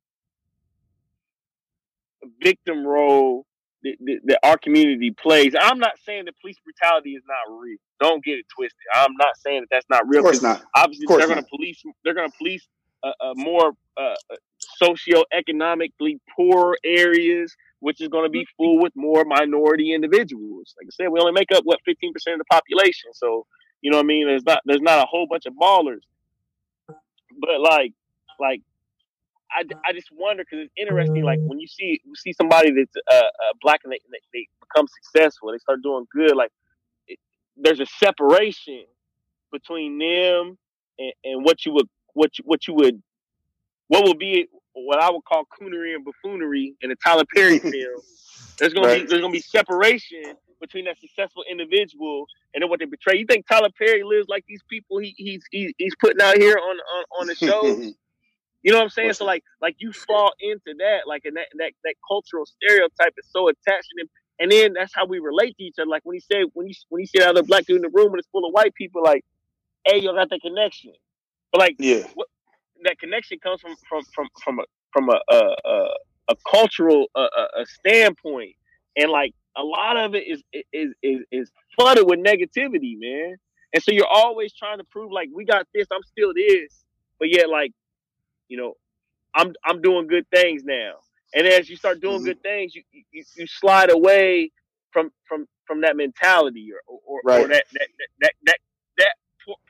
victim role that our community plays. I'm not saying that police brutality is not real. Don't get it twisted. I'm not saying that that's not real. Of course not. Obviously, they're going to police. They're going to police uh, uh, more uh, uh socioeconomically poor areas, which is going to be mm-hmm. full with more minority individuals. Like I said, we only make up what 15 percent of the population. So you know what I mean. There's not there's not a whole bunch of ballers, but like like I, I just wonder because it's interesting. Like when you see you see somebody that's uh, uh, black and they, they become successful, they start doing good. Like it, there's a separation between them and, and, what you would what you, what you would what would be what I would call coonery and buffoonery in a Tyler Perry (laughs) film. There's gonna right. be there's gonna be separation between that successful individual and then what they portray. You think Tyler Perry lives like these people he, he's he, he's putting out here on on, on the shows? (laughs) You know what I'm saying? So like like you fall into that, like and that that, that cultural stereotype is so attached to them. And then that's how we relate to each other. Like when he said when you when he see another black dude in the room and it's full of white people, like, hey, you got that connection. But like yeah, what, that connection comes from from from from a from a a, a, a cultural a, a standpoint, and like a lot of it is is is is flooded with negativity, man. And so you're always trying to prove like we got this, I'm still this, but yet like you know, I'm I'm doing good things now. And as you start doing mm-hmm. good things, you, you you slide away from from from that mentality or or, right. or that, that that that that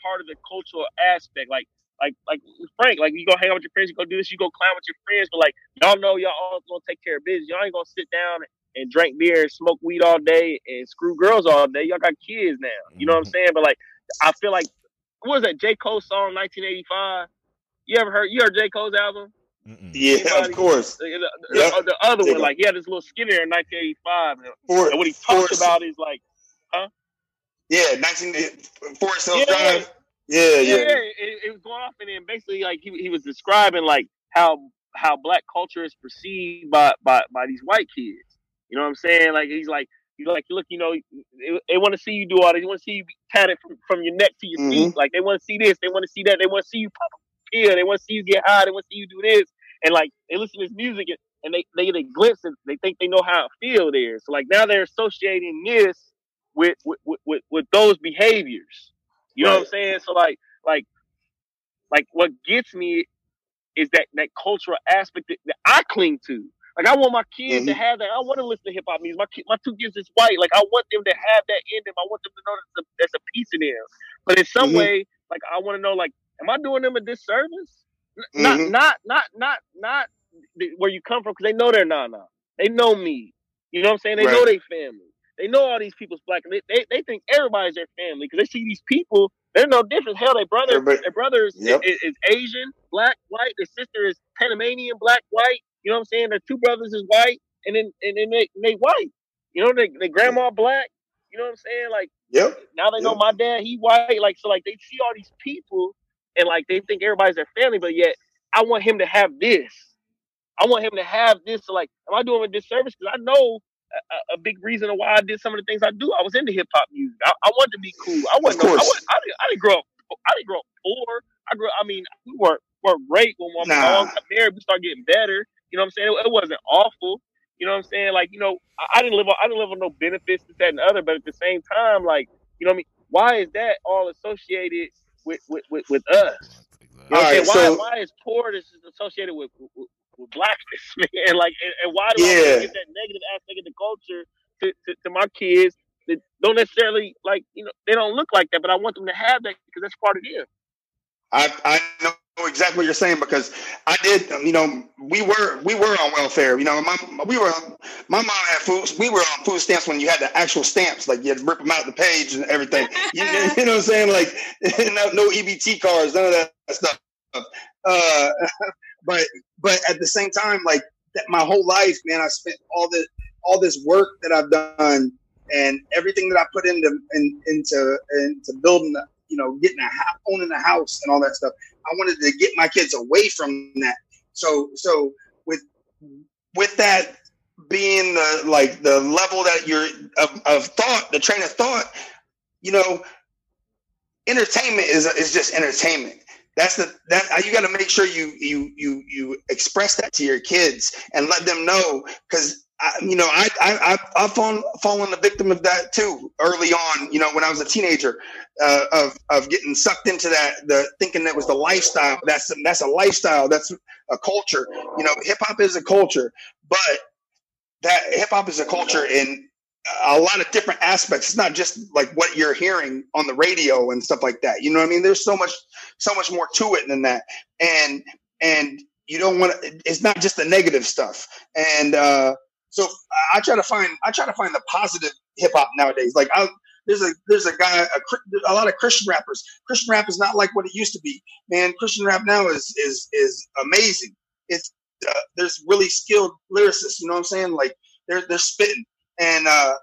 part of the cultural aspect. Like like like Frank, like you go hang out with your friends, you go do this, you go climb with your friends, but like y'all know y'all all gonna take care of business. Y'all ain't gonna sit down and drink beer and smoke weed all day and screw girls all day. Y'all got kids now. You know what I'm mm-hmm. saying? But like I feel like what was that J. Cole song 1985? You ever heard? You heard J Cole's album? Mm-mm. Yeah, Anybody? of course. The, the, yep. the, other one, like he had this little skit there in 1985, and, and what he talks about is like, huh? Yeah, 19 Forest Hill yeah. Drive. Yeah, yeah. yeah it, it, was going off, and then basically, like he, he was describing like how how black culture is perceived by by by these white kids. You know what I'm saying? Like he's like he's like, look, you know, they, they want to see you do all this. They want to see you tatted from, from your neck to your mm-hmm. feet. Like they want to see this. They want to see that. They want to see you pop pill. They want to see you get high. They want to see you do this. And like they listen to this music and, they, they get a glimpse and they think they know how it feel there. So like now they're associating this with with, with, with those behaviors. You know what I'm saying? So like like like what gets me is that that cultural aspect that, that I cling to. Like I want my kids mm-hmm. to have that. I want to listen to hip hop music. My my two kids is white. Like I want them to have that in them. I want them to know that's a, that's a piece of them. But in some mm-hmm. way, like I want to know, like am I doing them a disservice? Mm-hmm. Not, not, not, not, not where you come from because they know they're not now. They know me. You know what I'm saying? They right. know they family. They know all these people's black. They, they, they think everybody's their family because they see these people. They're no different. Hell, their brother, Everybody, their brother is, yep. is, is, Asian, black, white. Their sister is Panamanian, black, white. You know what I'm saying? Their two brothers is white, and then and then they, they white. You know, they, they grandma black. You know what I'm saying? Like, yep. Now they know my dad. He white. Like, so like they see all these people and like they think everybody's their family, but yet I want him to have this. I want him to have this. So like, am I doing a disservice? Because I know a, a, big reason of why I did some of the things I do. I was into hip hop music. I, I, wanted to be cool. I wasn't. No, I, wasn't I, didn't, I didn't grow up. I didn't grow up poor. I grew. I mean, we weren't weren't great when my nah. mom got married. We started getting better. You know what I'm saying? It, it wasn't awful. You know what I'm saying? Like, you know, I, I, didn't live on I didn't live on no benefits, this, that, and the other. But at the same time, like, you know what I mean? Why is that all associated with with, with, with us? You know right, why, so, why is poorness associated with, with, with blackness, (laughs) man? Like, and, and why do yeah. I get that negative aspect of the culture to, to, to, my kids that don't necessarily like, you know, they don't look like that, but I want them to have that because that's part of them. I I know exactly what you're saying because I did. You know, we were we were on welfare. You know, my we were my mom had food. We were on food stamps when you had the actual stamps, like you had to rip them out the page and everything. you, you, (laughs) know what I'm saying? Like (laughs) no, no EBT cards, none of that stuff. Uh, (laughs) but but at the same time, like that, my whole life, man, I spent all this all this work that I've done and everything that I put into in, into into building you know, getting a house, owning a house and all that stuff. I wanted to get my kids away from that. So, so with with that being the like the level that you're of, of thought, the train of thought, you know, entertainment is is just entertainment. That's the that uh, you got to make sure you you you you express that to your kids and let them know because I, you know, I I I've fallen fallen a victim of that too early on. You know, when I was a teenager, uh, of of getting sucked into that, the thinking that was the lifestyle. That's that's a lifestyle. That's a culture. You know, hip hop is a culture, but that hip hop is a culture in a lot of different aspects. It's not just like what you're hearing on the radio and stuff like that. You know what I mean? There's so much so much more to it than that. And and you don't want to. It's not just the negative stuff. And uh, so I try to find I try to find the positive hip hop nowadays. Like I, there's a there's a guy a, a, lot of Christian rappers. Christian rap is not like what it used to be. Man, Christian rap now is is is amazing. It's uh, there's really skilled lyricists. You know what I'm saying? Like they're they're spitting and uh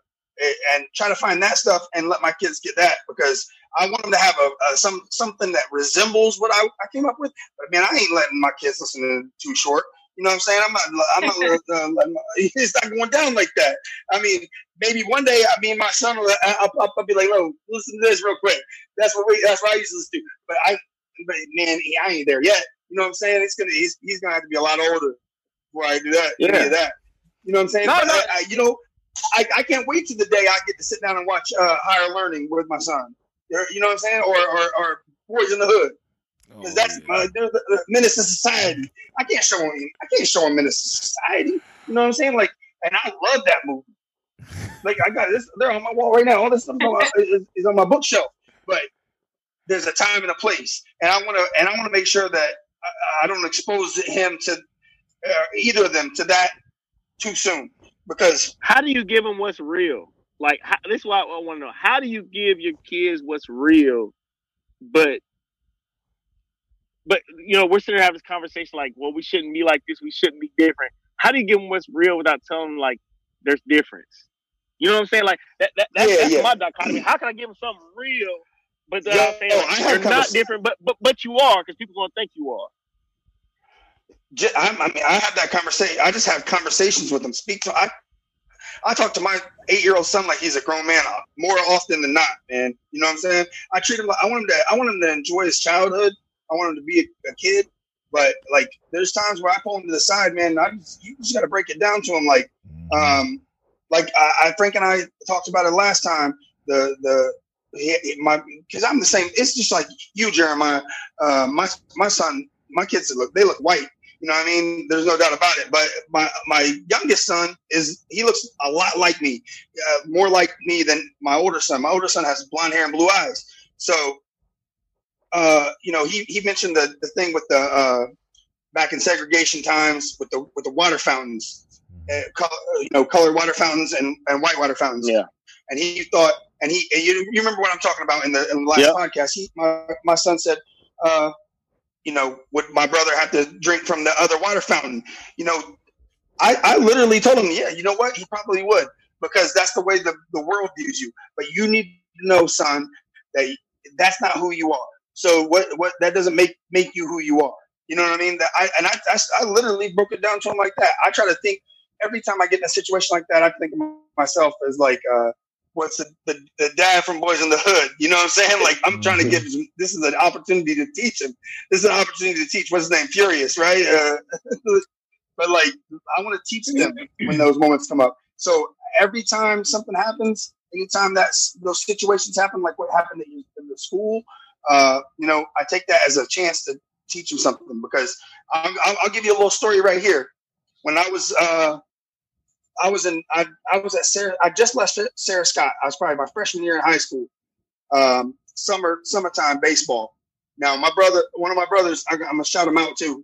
and try to find that stuff and let my kids get that because I want them to have a, a some something that resembles what I, I came up with. But man, I ain't letting my kids listen to Too Short. You know what I'm saying? I'm not. I'm not. uh, (laughs) it's not going down like that. I mean, maybe one day. I mean, my son will. I'll, I'll, I'll be like, "Look, listen to this real quick." That's what we. That's what I used to do. But I, but man, I ain't there yet. You know what I'm saying? It's gonna. He's, he's gonna have to be a lot older before I do that. Yeah. that. You know what I'm saying? No, no. I, I, you know, I, I can't wait to the day I get to sit down and watch uh, Higher Learning with my son. You know what I'm saying? Or or, or Boys in the Hood. Because oh, that's yeah. uh, they're the, the Menace to Society. I can't show him. I can't show him Menace to Society. You know what I'm saying? Like, and I love that movie. Like, I got this. They're on my wall right now. All this stuff (laughs) is, is on my bookshelf. But there's a time and a place, and I want to and I want to make sure that I, I don't expose him to uh, either of them to that too soon. Because how do you give them what's real? Like how, this is why I want to know. How do you give your kids what's real, but but you know we're sitting here having this conversation like, well, we shouldn't be like this. We shouldn't be different. How do you give them what's real without telling them like there's difference? You know what I'm saying? Like that, that that's, yeah, that's yeah. my dichotomy. How can I give them something real, but then yeah, I'm saying like, oh, you're not different, but but but you are because people gonna think you are. I, I mean, I have that conversation. I just have conversations with them. Speak to I I talk to my eight year old son like he's a grown man uh, more often than not, man. You know what I'm saying? I treat him like I want him to I want him to enjoy his childhood. I want him to be a, a kid. But like there's times where I pull him to the side, man. I just, you just gotta break it down to him like mm-hmm. um like I, I Frank and I talked about it last time. The the he, my because I'm the same. It's just like you, Jeremiah. Uh, my my son, my kids look they look white, you know what I mean? There's no doubt about it. But my my youngest son is he looks a lot like me, uh, more like me than my older son. My older son has blonde hair and blue eyes. So, uh, you know, he he mentioned the the thing with the uh, back in segregation times with the with the water fountains, uh, color, you know, colored water fountains and, and white water fountains. Yeah. And he thought, and he, and you, you remember what I'm talking about in the, in the last yep. podcast? He, my, my son said, uh, you know, would my brother have to drink from the other water fountain? You know, I, I literally told him, yeah, you know what? He probably would because that's the way the, the world views you. But you need to know, son, that that's not who you are. So what what that doesn't make make you who you are. You know what I mean? That I and I, I, I literally broke it down to him like that. I try to think every time I get in a situation like that, I think of myself as like uh, what's the, the, the, dad from Boys in the Hood. You know what I'm saying? Like I'm trying to give mm-hmm. him, this is an opportunity to teach him. This is an opportunity to teach what's his name, Furious, right? Uh, (laughs) but like I want to teach them when those moments come up. So every time something happens, anytime that those situations happen, like what happened in the school, uh, you know, I take that as a chance to teach them something because I'll, I'll give you a little story right here. When I was uh, I was in I, I was at Sarah I just left Sarah Scott. I was probably my freshman year in high school. Um, summer summertime baseball. Now my brother, one of my brothers, I, am gonna shout him out too.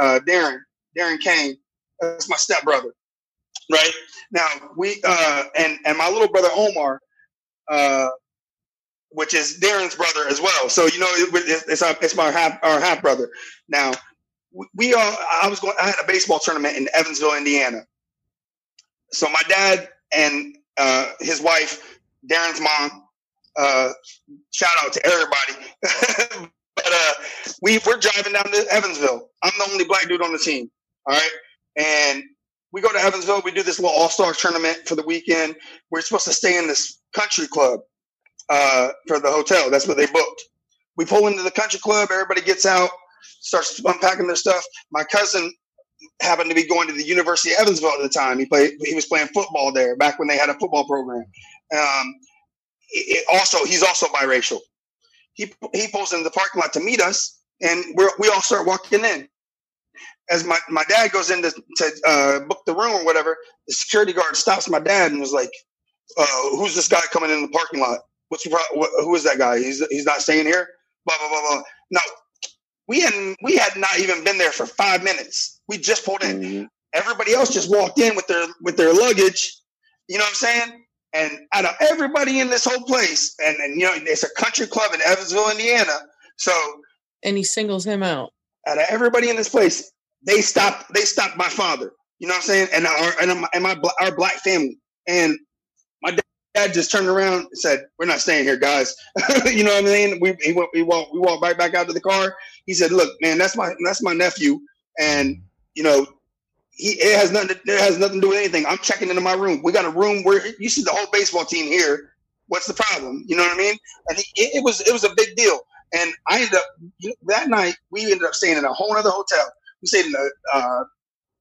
Uh, Darren, Darren Kane. That's my stepbrother. Right now we uh, and and my little brother Omar, uh, which is Darren's brother as well. So you know it, it's our, it's my half our half brother. Now we are. I was going. I had a baseball tournament in Evansville, Indiana so my dad and uh, his wife, Darren's mom, uh, shout out to everybody. (laughs) but uh, we we're driving down to Evansville. I'm the only black dude on the team. All right, and we go to Evansville. We do this little All Star tournament for the weekend. We're supposed to stay in this country club uh, for the hotel. That's what they booked. We pull into the country club. Everybody gets out, starts unpacking their stuff. My cousin happened to be going to the University of Evansville at the time. He played. He was playing football there back when they had a football program. Um, it, also, he's also biracial. He he pulls into the parking lot to meet us, and we all start walking in. As my, my dad goes in to, to uh, book the room or whatever, the security guard stops my dad and was like, uh, "Who's this guy coming in the parking lot? What's your pro- who is that guy? He's he's not staying here." Blah blah blah blah. No, we hadn't we had not even been there for five minutes. We just pulled in. Mm-hmm. Everybody else just walked in with their with their luggage. You know what I'm saying? And out of everybody in this whole place, and, and you know, it's a country club in Evansville, Indiana. So and he singles him out. Out of everybody in this place, they stopped. They stopped my father. You know what I'm saying? And our and my, and my our black family. And my dad just turned around and said, "We're not staying here, guys." (laughs) you know what I mean? We he went, we walked we walked right back out to the car. He said, "Look, man, that's my that's my nephew, and you know." He, it has nothing. To, it has nothing to do with anything. I'm checking into my room. We got a room where you see the whole baseball team here. What's the problem? You know what I mean? And he, it, it was it was a big deal. And I ended up you know, that night. We ended up staying in a whole other hotel. We stayed in a uh,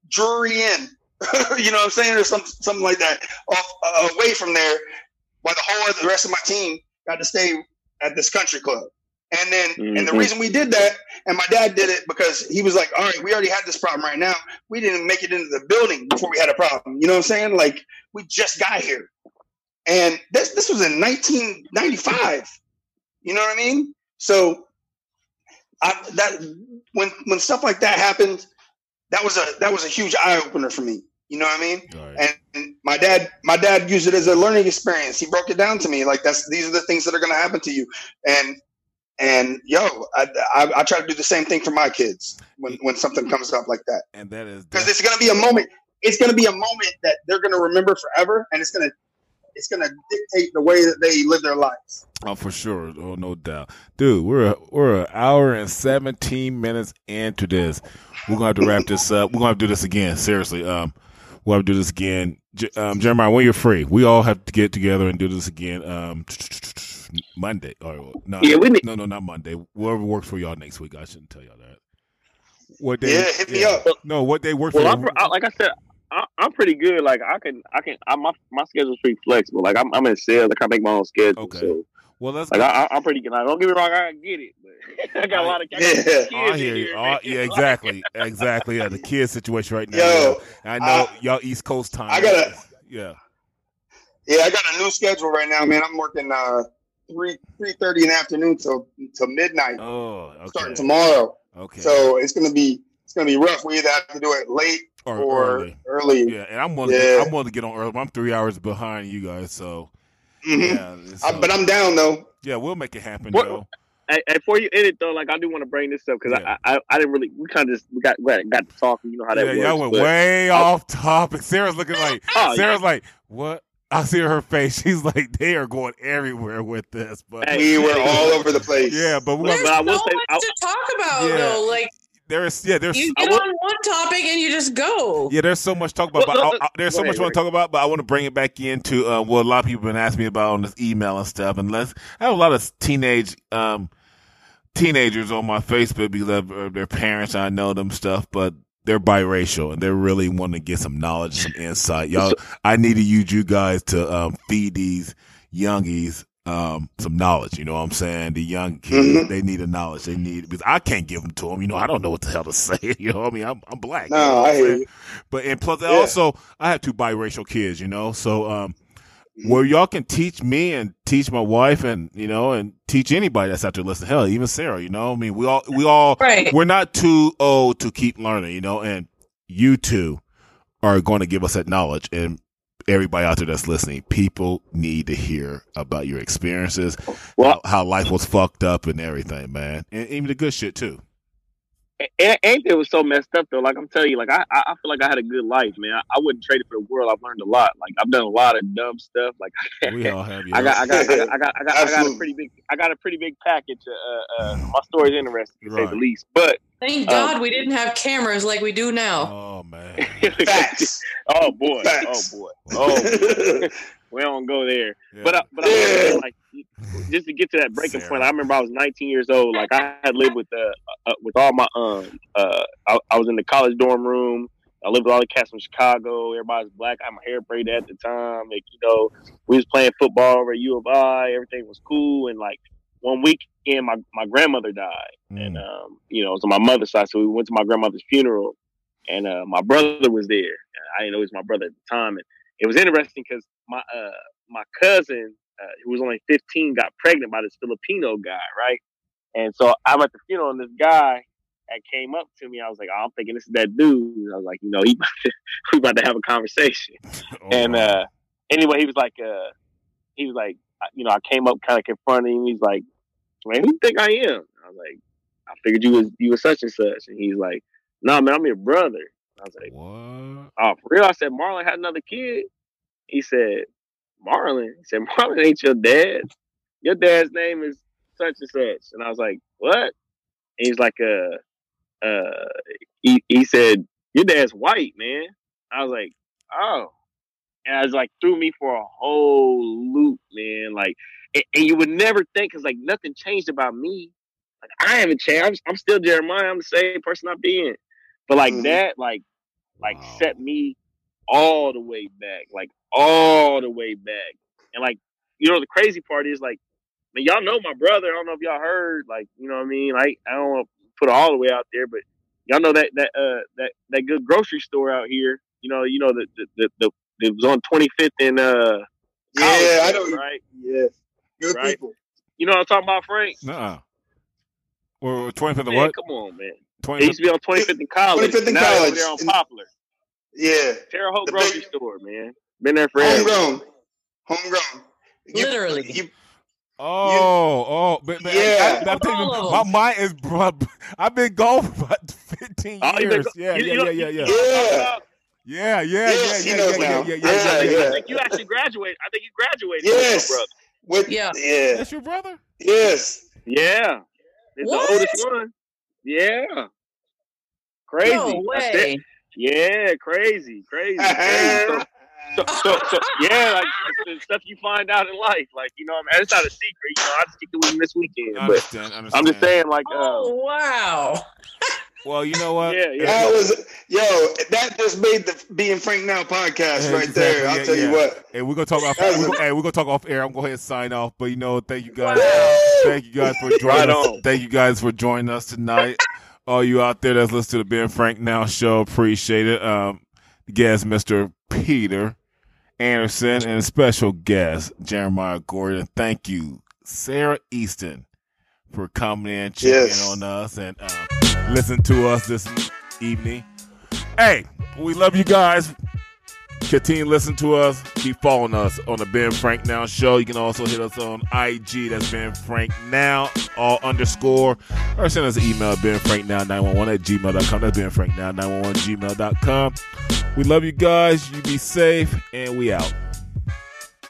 Drury Inn. (laughs) you know what I'm saying, or something something like that, off uh, away from there. While the whole the rest of my team got to stay at this country club. And then, mm-hmm. and the mm-hmm. reason we did that, and my dad did it because he was like, all right, we already had this problem right now. We didn't make it into the building before we had a problem. You know what I'm saying? Like, we just got here. And this, this was in 1995. You know what I mean? So, I, that when when stuff like that happened, that was a that was a huge eye opener for me. You know what I mean? Right. And my dad, my dad used it as a learning experience. He broke it down to me like that's these are the things that are going to happen to you. And and yo, I, I, I, try to do the same thing for my kids when, when something comes up like that. And that is because it's going to be a moment. It's going to be a moment that they're going to remember forever, and it's going to it's going to dictate the way that they live their lives. Oh, for sure. Oh, no doubt, dude. We're we're an hour and seventeen minutes into this. We're gonna have to wrap this up. We're gonna have to do this again. Seriously. Um, we'll have to do this again. Um, Jeremiah, when you're free, we all have to get together and do this again. Um, Monday or no, yeah, we need- no, no, not Monday. Whatever works for y'all next week. I shouldn't tell y'all that. What day? Yeah, hit me up. No, what day works well, for you? like I said, I, am pretty good. Like I can, I can. I, my my schedule's pretty flexible. Like I'm, I'm in sales. I can make my own schedule. Okay. So. Well, let's. Like I, am pretty good. Like, don't get me wrong, I get it, but (laughs) I got a lot of. I yeah, I hear you. Oh, yeah, (laughs) exactly, exactly. Yeah, the kid situation right now. Yo, I know y'all East Coast time. I got a. Yeah. Yeah, I got a new schedule right now, man. I'm working uh three three thirty in the afternoon till till midnight. Oh, okay. starting tomorrow. Okay. So it's gonna be it's gonna be rough. We either have to do it late or, or early. early. Yeah, and I'm willing. Yeah. To, I'm willing to get on early. I'm three hours behind you guys, so. Mm-hmm. Yeah, so, I, but I'm down though. Yeah, we'll make it happen, what, Joe. Hey, before you end it though, like I do want to bring this up because yeah. I, I, I didn't really we kind of just we got got to talking. You know how that yeah, works. Yeah, y'all went way off topic. Sarah's looking like (laughs) oh, Sarah's yeah. like what? I see her face. (laughs) She's like, they are going everywhere with this. But we were all over the place. Yeah, but we, there's but I will no say, much to talk about yeah. though. Like there's yeah, there's you get on one topic and you just go. Yeah, there's so much talk about. Well, but I, I, there's so much I want to talk about, but I want to bring it back into uh, what a lot of people have been asking me about on this email and stuff. And let's I have a lot of teenage um teenagers on my Facebook because of their parents. I know them stuff, but they're biracial and they're really wanting to get some knowledge, and some insight. Y'all, I need to use you guys to um, feed these youngies um, some knowledge. You know what I'm saying? The young kids, mm-hmm. they need a knowledge. They need because I can't give them to them. You know, I don't know what the hell to (laughs) say. You know what I mean? I'm, I'm black. No, you know I hear you. But and plus, yeah. also, I have two biracial kids. You know, so um, where y'all can teach me and teach my wife and you know and teach anybody that's out there listening hell even sarah you know i mean we all we all right. we're not too old to keep learning you know and you two are going to give us that knowledge and everybody out there that's listening people need to hear about your experiences well, how, how life was fucked up and everything man. And even the good shit too ain't it was so messed up though. Like I'm telling you, like I, I feel like I had a good life, man. I, I, wouldn't trade it for the world. I've learned a lot. Like I've done a lot of dumb stuff. Like (laughs) we all have. I got, I got, I got, I got, I got, I got a pretty big, I got a pretty big package. Uh, uh, my story's interesting to right. say the least. But thank um, God we didn't have cameras like we do now. Oh man. Facts. oh boy. Facts. Oh boy. Oh. Boy. (laughs) we don't go there. Yeah. But, uh, but I, like just to get to that breaking Sarah. point, I remember I was 19 years old. Like I had lived with uh, uh with all my um uh I, I, was in the college dorm room I lived with all the cats from Chicago. Everybody's black. I'm a hair braided at the time. Like, you know, we was playing football over at U of I. Everything was cool. And like one weekend, my, my grandmother died. Mm. And, um, you know, it was on my mother's side. So we went to my grandmother's funeral and uh, my brother was there. I didn't know he was my brother at the time. And it was interesting because my, uh, my cousin, uh, who was only 15, got pregnant by this Filipino guy, right? And so I'm at the funeral and this guy, that came up to me. I was like, oh, I'm thinking this is that dude. I was like, you know, he (laughs) about to, we about to have a conversation. (laughs) oh, and uh, anyway, he was like, uh, he was like, you know, I came up kind of confronting him. He's like, man, who you think I am? I was like, I figured you was you was such and such. And he's like, no, nah, man, I'm your brother. I was like, what? Oh, for real? I said, Marlon had another kid. He said, Marlon. He said, (laughs) Marlon ain't your dad. Your dad's name is such and such. And I was like, what? And he's like, uh, uh, he, he said, Your dad's white, man. I was like, Oh. And I was like, threw me for a whole loop, man. Like, and, and you would never think, because like nothing changed about me. Like, I haven't changed. I'm, I'm still Jeremiah. I'm the same person I've been. But like mm. that, like, like wow. set me all the way back, like all the way back. And like, you know, the crazy part is like, I mean, y'all know my brother. I don't know if y'all heard, like, you know what I mean? Like, I don't put it all the way out there, but y'all know that that uh that that good grocery store out here. You know, you know the the the, the it was on 25th and uh. Yeah, I know. Right. Yes. Good right? people. You know what I'm talking about, Frank? Nuh-uh. Or 25th and what? Come on, man. 25th? They used to be on 25th and College. 25th and College. They're on Poplar. Yeah. Terre Haute grocery big, store, man. Been there for homegrown. Homegrown. You, Literally. You, Oh, oh, but, but yeah. I, I, I my mind is, bro. I've been gone for about (laughs) fifteen oh, years. Go, yeah, you, yeah, you uh, yeah, yeah, yeah. Yeah, yeah, yeah, yes, yeah, yeah, yeah, yeah, yeah, yeah, yeah, yeah. I think you actually graduated. I think you graduated. Yes. brother. With, yeah. Yeah. That's your brother? Yes. Yeah. It's what? the oldest one. Yeah. Crazy. No way. Yeah, crazy, crazy. crazy. (laughs) So, so, so, so, yeah, like the stuff you find out in life, like you know, I mean, it's not a secret. You know, I just kicked it with him this weekend. I but understand, understand. I'm just saying, like, uh, oh wow. Well, you know what? Yeah, yeah. That was yo. That just made the Ben Frank Now podcast Yeah, right exactly. there. I'll Yeah, tell yeah. you what. Hey, we're gonna talk off. That We're gonna, hey, we're gonna talk off air. I'm going to go ahead and sign off. But you know, thank you guys. Thank you guys for joining Right us. Thank you guys for joining us tonight. All you out there that's listening to the Ben Frank Now show, appreciate it. Um, guest Mr. Peter Anderson and special guest Jeremiah Gordon. Thank you, Sarah Easton, for coming in, checking Yes. on us, and uh, listen to us this evening. Hey, we love you guys. Continue to listen to us. Keep following us on the Ben Frank Now Show. You can also hit us on IG. That's Ben Frank Now, all underscore. Or send us an email, benfranknow911 at gmail.com. That's benfranknow911 gmail.com. We love you guys. You be safe, and we out.